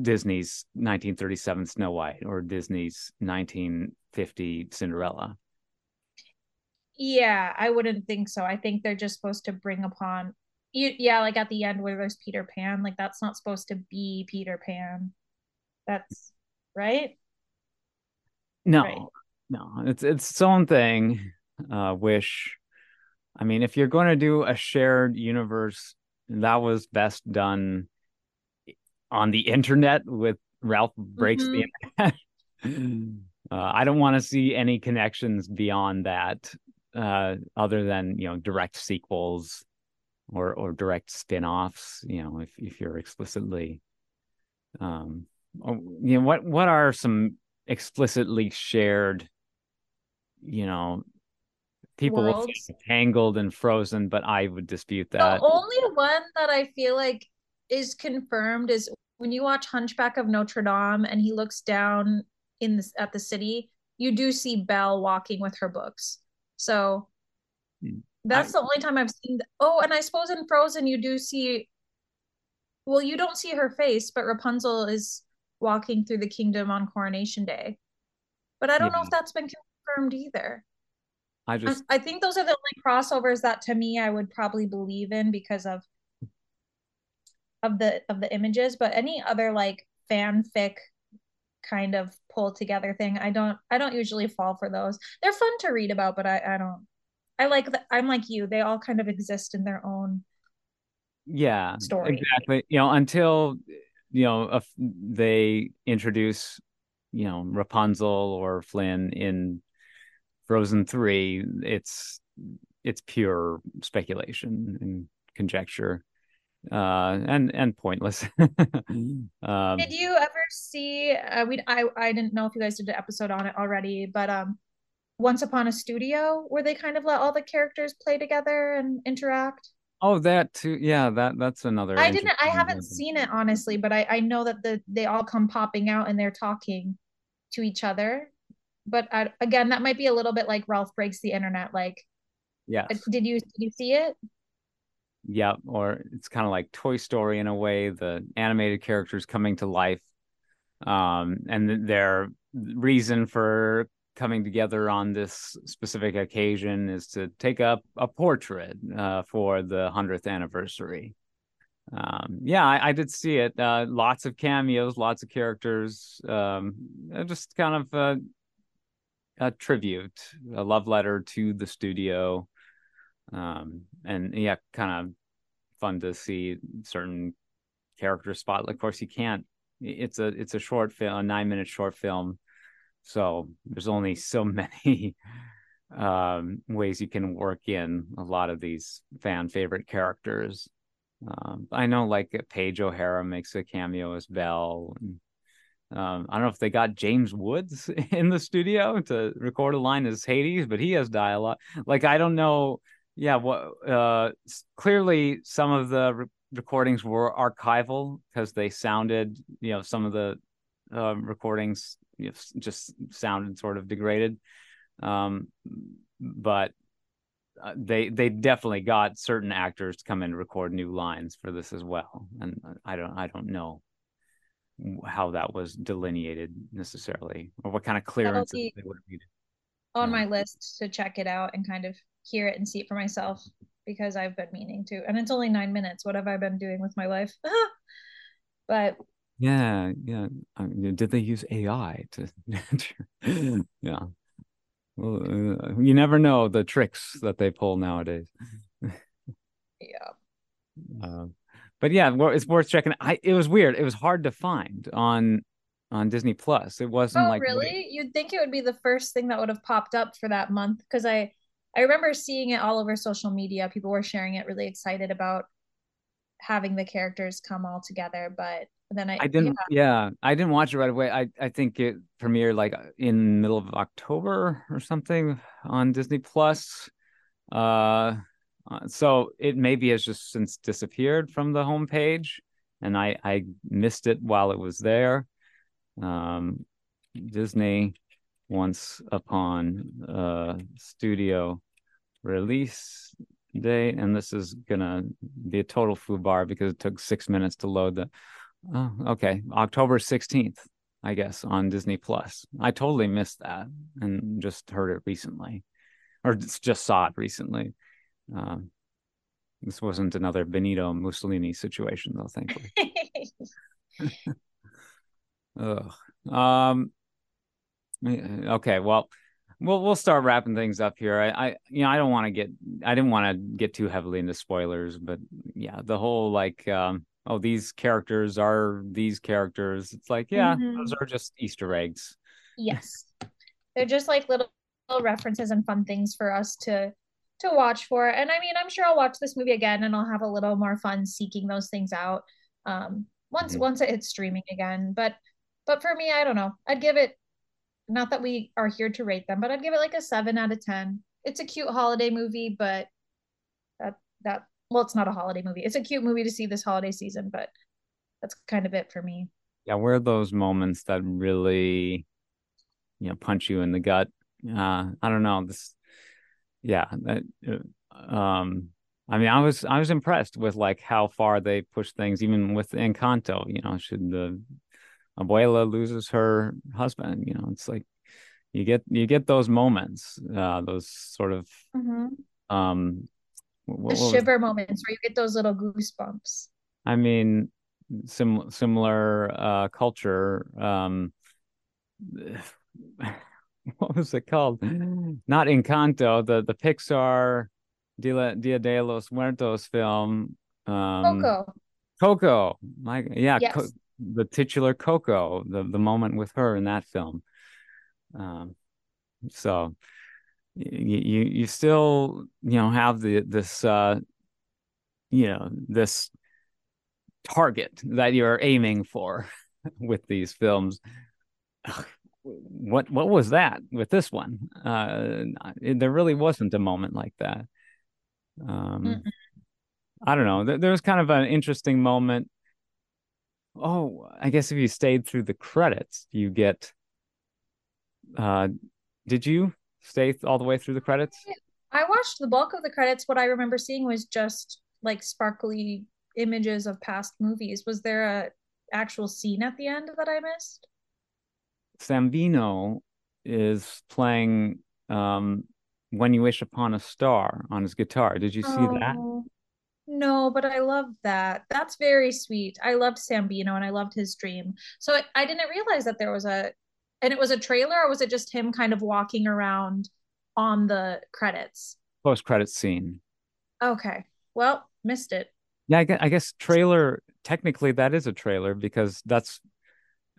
Disney's 1937 Snow White or Disney's 1950 Cinderella. Yeah, I wouldn't think so. I think they're just supposed to bring upon you, yeah, like at the end where there's Peter Pan, like that's not supposed to be Peter Pan. That's right. No, right. no, it's it's its own thing. Uh, Wish. I mean, if you're going to do a shared universe, that was best done on the internet with Ralph breaks mm-hmm. the internet. uh, I don't want to see any connections beyond that, uh, other than you know direct sequels or or direct spin-offs. You know, if if you're explicitly, um, oh, you know, what what are some explicitly shared you know people Worlds. will say tangled and frozen but i would dispute that the only one that i feel like is confirmed is when you watch hunchback of notre dame and he looks down in this at the city you do see belle walking with her books so hmm. that's I, the only time i've seen oh and i suppose in frozen you do see well you don't see her face but rapunzel is walking through the kingdom on coronation day. But I don't yeah. know if that's been confirmed either. I just I, I think those are the only crossovers that to me I would probably believe in because of of the of the images, but any other like fanfic kind of pull together thing, I don't I don't usually fall for those. They're fun to read about, but I I don't I like that I'm like you. They all kind of exist in their own yeah story. Exactly. You know, until you know if they introduce you know Rapunzel or Flynn in Frozen 3 it's it's pure speculation and conjecture uh and and pointless um, did you ever see uh, we I I didn't know if you guys did an episode on it already but um once upon a studio where they kind of let all the characters play together and interact Oh, that too. Yeah, that that's another. I didn't. I haven't seen it honestly, but I I know that the they all come popping out and they're talking to each other. But I, again, that might be a little bit like Ralph breaks the internet. Like, yeah. Uh, did you did you see it? Yeah, or it's kind of like Toy Story in a way, the animated characters coming to life. Um, and their reason for coming together on this specific occasion is to take up a portrait uh, for the 100th anniversary. Um, yeah, I, I, did see it. Uh, lots of cameos, lots of characters. Um, just kind of a, tribute, a love letter to the studio. Um, and yeah, kind of fun to see certain character spot. Of course, you can't. It's a it's a short film, a nine minute short film so there's only so many um, ways you can work in a lot of these fan favorite characters. Um, I know like Paige O'Hara makes a cameo as Belle. And, um, I don't know if they got James Woods in the studio to record a line as Hades, but he has dialogue. Like I don't know. Yeah, well, Uh, clearly, some of the re- recordings were archival because they sounded, you know, some of the uh, recordings you know, just sounded sort of degraded. Um, but uh, they they definitely got certain actors to come in and record new lines for this as well, and I don't I don't know how that was delineated necessarily or what kind of clearance they would have needed. On yeah. my list to check it out and kind of hear it and see it for myself because I've been meaning to, and it's only nine minutes. What have I been doing with my life? but yeah, yeah. did they use AI to? yeah. Well, uh, you never know the tricks that they pull nowadays. yeah. Uh, but yeah, it's worth checking. I it was weird. It was hard to find on on Disney Plus. It wasn't oh, like really. You'd think it would be the first thing that would have popped up for that month because I I remember seeing it all over social media. People were sharing it, really excited about having the characters come all together, but then I, I didn't yeah. yeah. I didn't watch it right away. I I think it premiered like in middle of October or something on Disney Plus. Uh, uh so it maybe has just since disappeared from the homepage and I I missed it while it was there. Um Disney once upon uh studio release date and this is gonna be a total foo bar because it took six minutes to load the Oh, okay. October 16th, I guess, on Disney Plus. I totally missed that and just heard it recently or just saw it recently. Um, this wasn't another Benito Mussolini situation, though, thankfully. Ugh. Um, okay, well, we'll we'll start wrapping things up here. I, I you know I don't want to get I didn't want to get too heavily into spoilers, but yeah, the whole like um oh these characters are these characters it's like yeah mm-hmm. those are just easter eggs yes they're just like little, little references and fun things for us to to watch for and i mean i'm sure i'll watch this movie again and i'll have a little more fun seeking those things out um once mm-hmm. once it hits streaming again but but for me i don't know i'd give it not that we are here to rate them but i'd give it like a seven out of ten it's a cute holiday movie but that that well, it's not a holiday movie. It's a cute movie to see this holiday season, but that's kind of it for me. Yeah, where are those moments that really, you know, punch you in the gut? Uh, I don't know. This, yeah, that, uh, um, I mean, I was I was impressed with like how far they push things, even with Encanto. You know, should the abuela loses her husband, you know, it's like you get you get those moments, uh, those sort of mm-hmm. um what, the shiver moments where you get those little goosebumps. I mean, sim- similar uh, culture. Um, what was it called? Not Encanto, the the Pixar Dia, Dia de los Muertos film. Um, Coco. Coco. My yeah, yes. Co- the titular Coco, the the moment with her in that film. Um, so you you still you know have the this uh you know this target that you're aiming for with these films. What what was that with this one? Uh there really wasn't a moment like that. Um mm i don't know. There, there was kind of an interesting moment oh i guess if you stayed through the credits you get uh did you stay all the way through the credits? I watched the bulk of the credits. What I remember seeing was just like sparkly images of past movies. Was there a actual scene at the end that I missed? Sabino is playing um, "When You Wish Upon a Star" on his guitar. Did you see oh, that? No, but I love that. That's very sweet. I loved Sabino and I loved his dream. So I, I didn't realize that there was a, and it was a trailer, or was it just him kind of walking around on the credits? Post credit scene. Okay. Well, missed it. Yeah, I guess, I guess trailer. Technically, that is a trailer because that's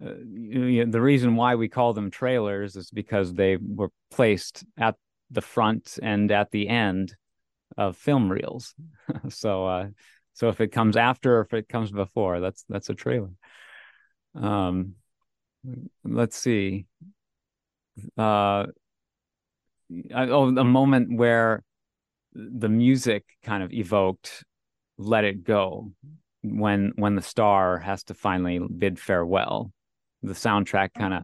uh, you know, the reason why we call them trailers is because they were placed at the front and at the end of film reels. so, uh, so if it comes after or if it comes before, that's that's a trailer. Um, let's see. Uh, oh, a moment where the music kind of evoked let it go when when the star has to finally bid farewell the soundtrack kind of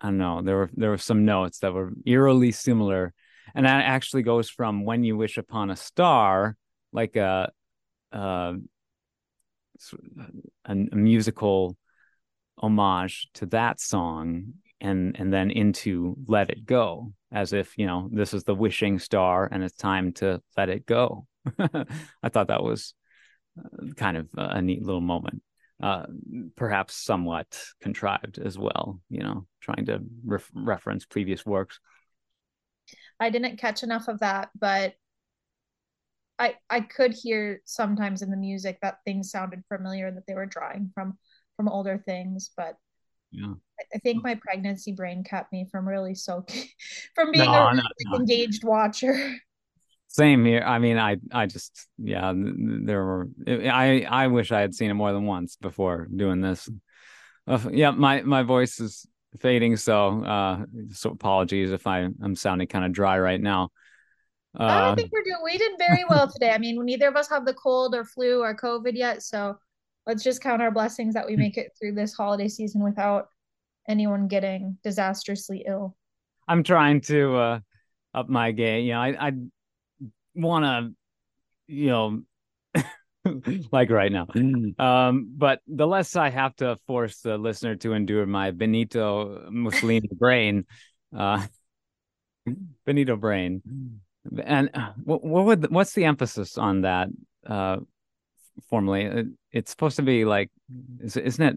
i don't know there were there were some notes that were eerily similar and that actually goes from when you wish upon a star like a a, a musical homage to that song and and then into let it go as if you know this is the wishing star and it's time to let it go. I thought that was uh, kind of a neat little moment uh, perhaps somewhat contrived as well you know trying to ref- reference previous works i didn't catch enough of that but i i could hear sometimes in the music that things sounded familiar that they were drawing from from older things but yeah I think my pregnancy brain kept me from really soaking, from being no, a no, no. engaged watcher. Same here. I mean, I, I just, yeah, there were. I, I wish I had seen it more than once before doing this. Uh, yeah, my, my voice is fading, so, uh, so apologies if I, I'm sounding kind of dry right now. Uh, I don't think we're doing. We did very well today. I mean, neither of us have the cold or flu or COVID yet, so let's just count our blessings that we make it through this holiday season without anyone getting disastrously ill. I'm trying to uh, up my game. You know, I I want to, you know, like right now. Um, but the less I have to force the listener to endure my Benito Mussolini brain, uh, Benito brain, and uh, what, what would what's the emphasis on that? Uh, formally, it's supposed to be like, isn't it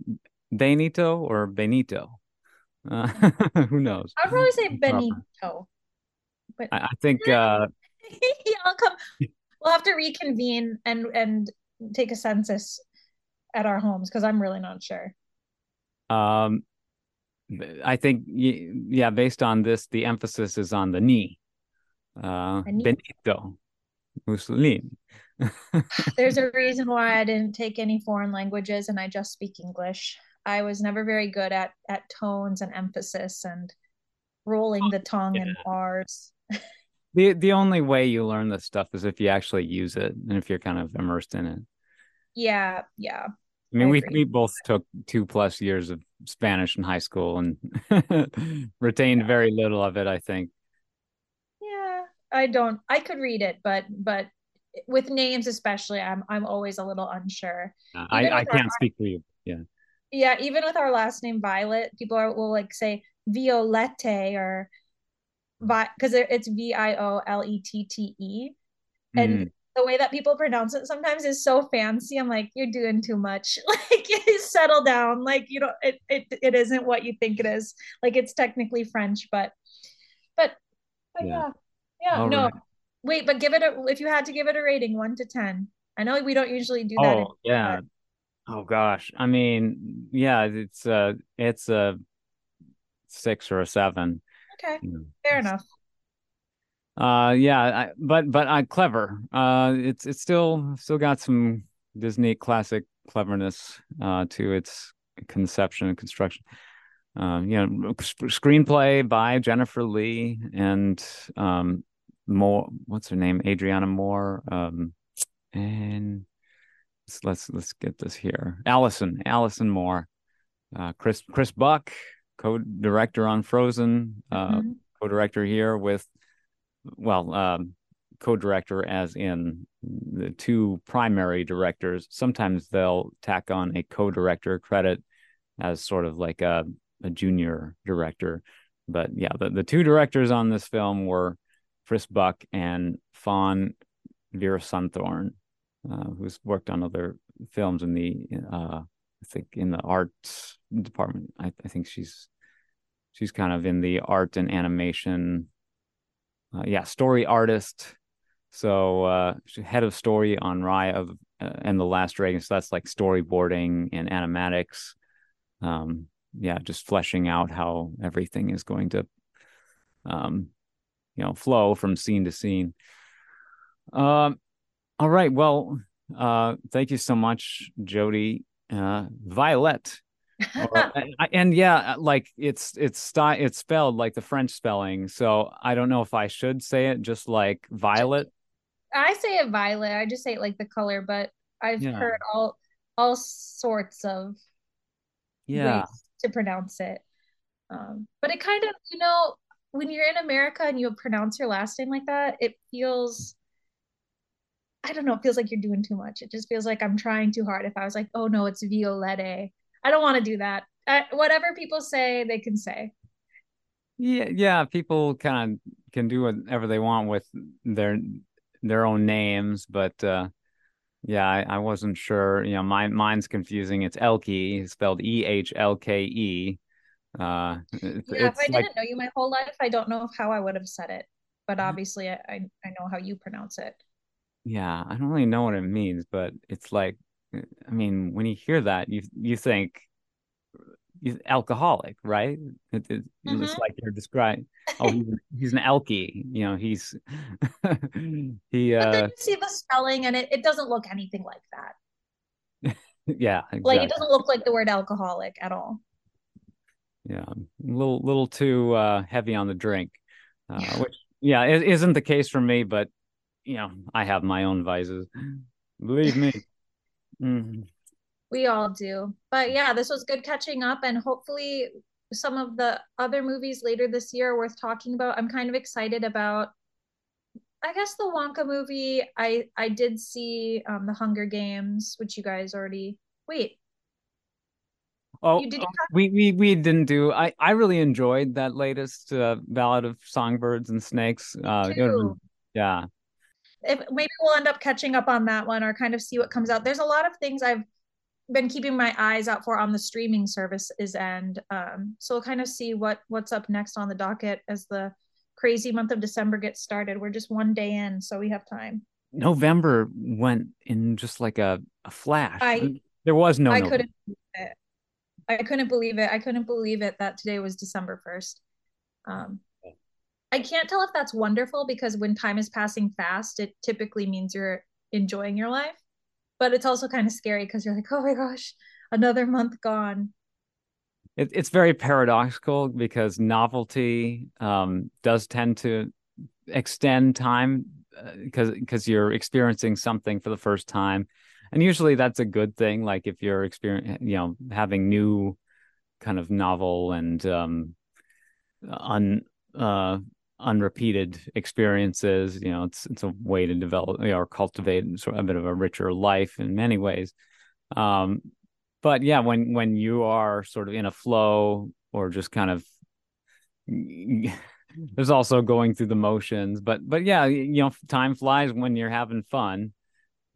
Benito or Benito? Uh, who knows? I'd probably say Benito. But I, I think uh, yeah, I'll come. We'll have to reconvene and and take a census at our homes because I'm really not sure. Um, I think yeah, based on this, the emphasis is on the knee. Uh, Benito Mussolini. There's a reason why I didn't take any foreign languages and I just speak English. I was never very good at at tones and emphasis and rolling the tongue yeah. and R's. the the only way you learn this stuff is if you actually use it and if you're kind of immersed in it. Yeah, yeah. I mean, I we we both took two plus years of Spanish in high school and retained yeah. very little of it. I think. Yeah, I don't. I could read it, but but with names especially, I'm I'm always a little unsure. Uh, I I can't our, speak for you. Yeah. Yeah, even with our last name Violet, people are, will like say Violette or because it's V I O L E T T E, and mm. the way that people pronounce it sometimes is so fancy. I'm like, you're doing too much. Like, settle down. Like, you know, it it it isn't what you think it is. Like, it's technically French, but but but yeah, yeah, yeah no. Right. Wait, but give it a if you had to give it a rating, one to ten. I know we don't usually do that. Oh yeah. Oh gosh. I mean, yeah, it's a it's a six or a seven. Okay. You know, Fair enough. Uh yeah, I, but but uh clever. Uh it's it's still still got some Disney classic cleverness uh to its conception and construction. Um, you know, screenplay by Jennifer Lee and um more what's her name? Adriana Moore. Um and let's let's, let's get this here. Allison, Allison Moore, uh, Chris Chris Buck, co-director on Frozen, uh, mm-hmm. co-director here with, well, um, co-director as in the two primary directors. Sometimes they'll tack on a co-director credit as sort of like a, a junior director. But yeah, the, the two directors on this film were Chris Buck and Fon Veerasunthorn, uh, who's worked on other films in the uh, I think in the art department. I, I, think she's she's kind of in the art and animation. Uh, yeah, story artist. So uh, head of story on Raya of uh, and the Last Dragon. So that's like storyboarding and animatics. Um, yeah, just fleshing out how everything is going to, um, you know, flow from scene to scene. Um, all right. Well, uh, thank you so much, Jodi. Uh, Violet. or, and, and, yeah, like it's it's it's spelled like the French spelling. So I don't know if I should say it just like violet. I say it violet. I just say it like the color, but I've yeah. heard all all sorts of yeah to pronounce it. Um, but it kind of you know when you're in America and you pronounce your last name like that, it feels I don't know, it feels like you're doing too much. It just feels like I'm trying too hard. If I was like, oh no, it's Violette, I don't want to do that. I, whatever people say, they can say. Yeah, yeah. People kind of can do whatever they want with their their own names, but uh, yeah, I, I, wasn't sure. You know, mine mine's confusing. It's Ehlke, spelled E H L K E. Uh, it's, yeah, if I like... didn't know you my whole life, I don't know how I would have said it. But mm-hmm. obviously, I I know how you pronounce it yeah i don't really know what it means but it's like i mean when you hear that you you think he's alcoholic right it, it, mm-hmm. it's like you're describing oh he's, he's an elky you know he's he uh but then uh you see the spelling and it, it doesn't look anything like that yeah exactly. like it doesn't look like the word alcoholic at all yeah a little little too uh heavy on the drink uh, which yeah it isn't the case for me but you know, I have my own vices. Believe me. Mm-hmm. We all do. But yeah, this was good catching up and hopefully some of the other movies later this year are worth talking about. I'm kind of excited about I guess the Wonka movie. I I did see um the Hunger Games, which you guys already wait. Oh, you, oh we, we we didn't do. I I really enjoyed that latest uh, Ballad of Songbirds and Snakes. Uh, yeah, if maybe we'll end up catching up on that one or kind of see what comes out. There's a lot of things I've been keeping my eyes out for on the streaming services and um, so we'll kind of see what what's up next on the docket as the crazy month of December gets started. We're just one day in, so we have time. November went in just like a, a flash. I, there was no. I November. couldn't. I couldn't believe it. I couldn't believe it that today was December first. Um, I can't tell if that's wonderful because when time is passing fast, it typically means you're enjoying your life. But it's also kind of scary because you're like, oh my gosh, another month gone. It, it's very paradoxical because novelty um, does tend to extend time because uh, because you're experiencing something for the first time, and usually that's a good thing. Like if you're experiencing, you know, having new kind of novel and um, un uh, unrepeated experiences. You know, it's it's a way to develop you know, or cultivate sort of a bit of a richer life in many ways. Um, but yeah, when when you are sort of in a flow or just kind of there's also going through the motions but but yeah you know time flies when you're having fun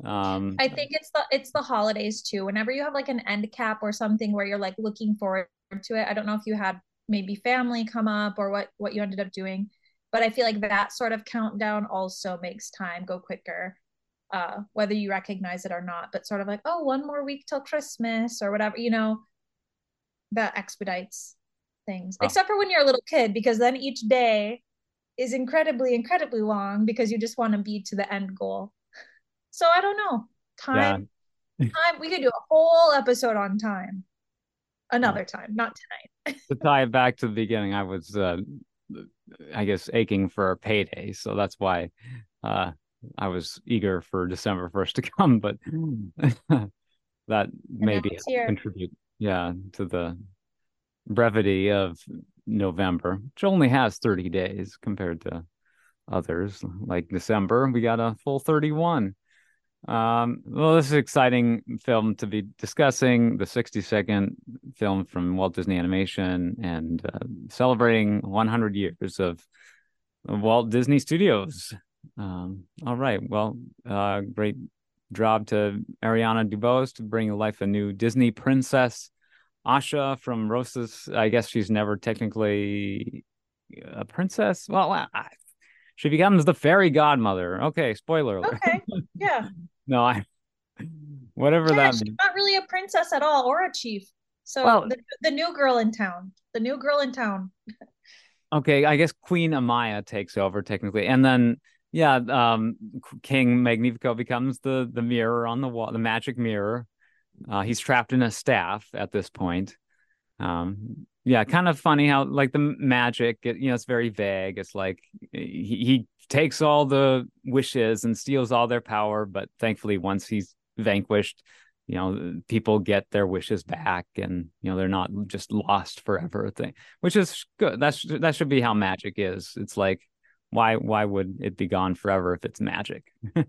um i think it's the it's the holidays too whenever you have like an end cap or something where you're like looking forward to it i don't know if you had maybe family come up or what what you ended up doing but i feel like that sort of countdown also makes time go quicker uh, whether you recognize it or not but sort of like oh one more week till christmas or whatever you know that expedites things oh. except for when you're a little kid because then each day is incredibly incredibly long because you just want to be to the end goal. So i don't know. Time yeah. time we could do a whole episode on time. Another time not tonight. To tie it back to the beginning i was uh I guess aching for a payday. So that's why uh, I was eager for December first to come. But that maybe contribute, yeah, to the brevity of November, which only has thirty days compared to others, like December, we got a full 31. Um, well, this is an exciting film to be discussing. The 62nd film from Walt Disney Animation and uh, celebrating 100 years of, Walt Disney Studios. Um, all right. Well, uh, great job to Ariana DeBose to bring to life a new Disney princess, Asha from Rosas. I guess she's never technically a princess. Well, I, she becomes the fairy godmother. Okay, spoiler alert. Okay, yeah. no, I. Whatever yeah, that she's means. not really a princess at all or a chief. So Well- the, the new girl in town, the new girl in town. Okay, I guess Queen Amaya takes over technically, and then yeah, um, King Magnifico becomes the the mirror on the wall, the magic mirror. Uh, he's trapped in a staff at this point. Um, yeah, kind of funny how like the magic, it, you know, it's very vague. It's like he, he takes all the wishes and steals all their power, but thankfully, once he's vanquished, you know, people get their wishes back, and you know they're not just lost forever. Thing, which is good. That's that should be how magic is. It's like why why would it be gone forever if it's magic?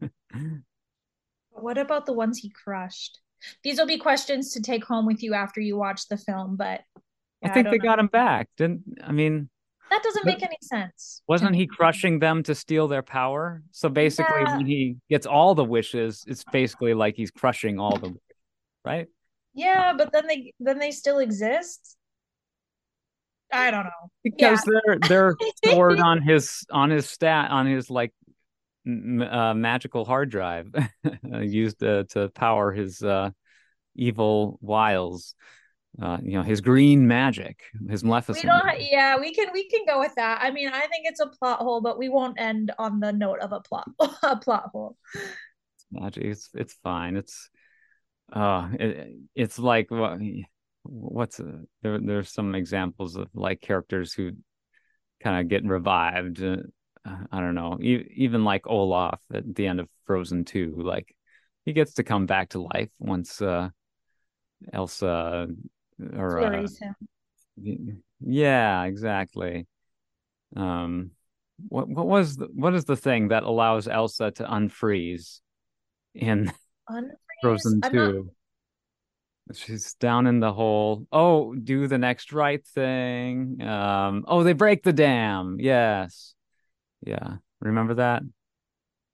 What about the ones he crushed? These will be questions to take home with you after you watch the film, but I think don't they know. got him back. Didn't I mean? that doesn't make any sense. Wasn't he crushing them to steal their power? So basically, Yeah. when he gets all the wishes, it's basically like he's crushing all the, right? Yeah, but then they then they still exist. I don't know. Because they're they're stored on his on his stat on his like uh, magical hard drive used uh, to power his uh, evil wiles. Uh, you know his green magic, his Maleficent. We yeah, we can we can go with that. I mean, I think it's a plot hole, but we won't end on the note of a plot a plot hole. magic. It's it's fine. It's uh it, it's like what what's uh, there there's some examples of like characters who kind of get revived. Uh, I don't know. E- even like Olaf at the end of Frozen 2, like he gets to come back to life once uh Elsa or uh, Flurries him. Y- Yeah, exactly. Um, what what was the, what is the thing that allows Elsa to unfreeze in Unfreeze? Frozen I'm not- 2? She's down in the hole. Oh, do the next right thing. Um, oh, they break the dam. Yes. Yeah. Remember that?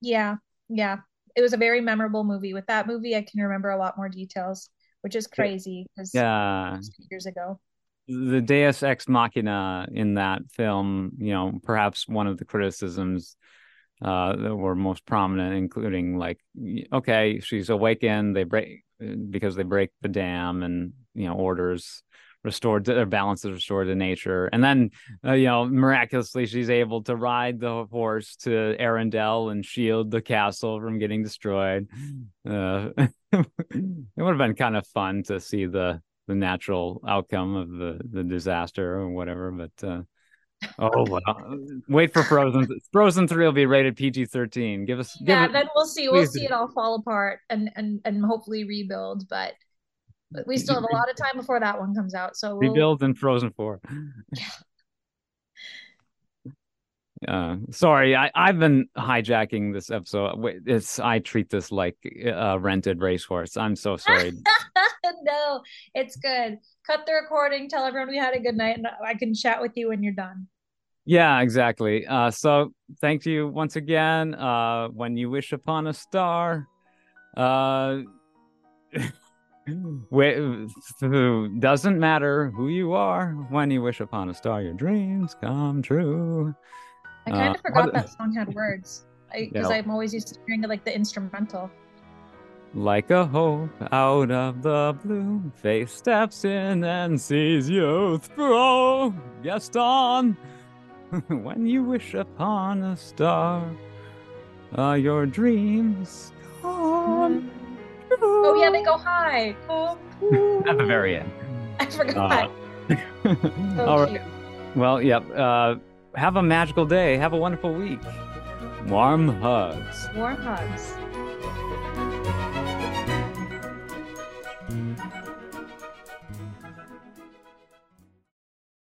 Yeah, yeah. It was a very memorable movie. With that movie, I can remember a lot more details, which is crazy because Yeah. years ago. the Deus Ex Machina in that film, you know, perhaps one of the criticisms uh, that were most prominent, including like, okay, she's awakened, they break because they break the dam, and you know, orders restored, their balance is restored to nature, and then uh, you know, miraculously, she's able to ride the horse to Arendelle and shield the castle from getting destroyed. Uh, it would have been kind of fun to see the the natural outcome of the the disaster or whatever. But uh, oh well, wait for Frozen. Frozen three will be rated PG thirteen. Give us give Yeah, it. then we'll see. We'll see do. it all fall apart and and and hopefully rebuild. But but we still have a lot of time before that one comes out. So we'll, rebuild and Frozen four. Uh, sorry, I, I've been hijacking this episode. It's I treat this like a rented racehorse. I'm so sorry. no, it's good. Cut the recording. Tell everyone we had a good night, and I can chat with you when you're done. Yeah, exactly. Uh, so thank you once again. Uh, when you wish upon a star, uh, doesn't matter who you are. When you wish upon a star, your dreams come true. I kind Uh, of forgot that song had words because Yeah. I'm always used to hearing like the instrumental. Like a hope out of the blue, faith steps in and sees you through. Gaston, when you wish upon a star, uh, your dreams come true. Oh yeah, they go high. at the very end. I forgot. Uh, so all right. cute. Well, yep. Uh, have a magical day. Have a wonderful week. Warm hugs. Warm hugs.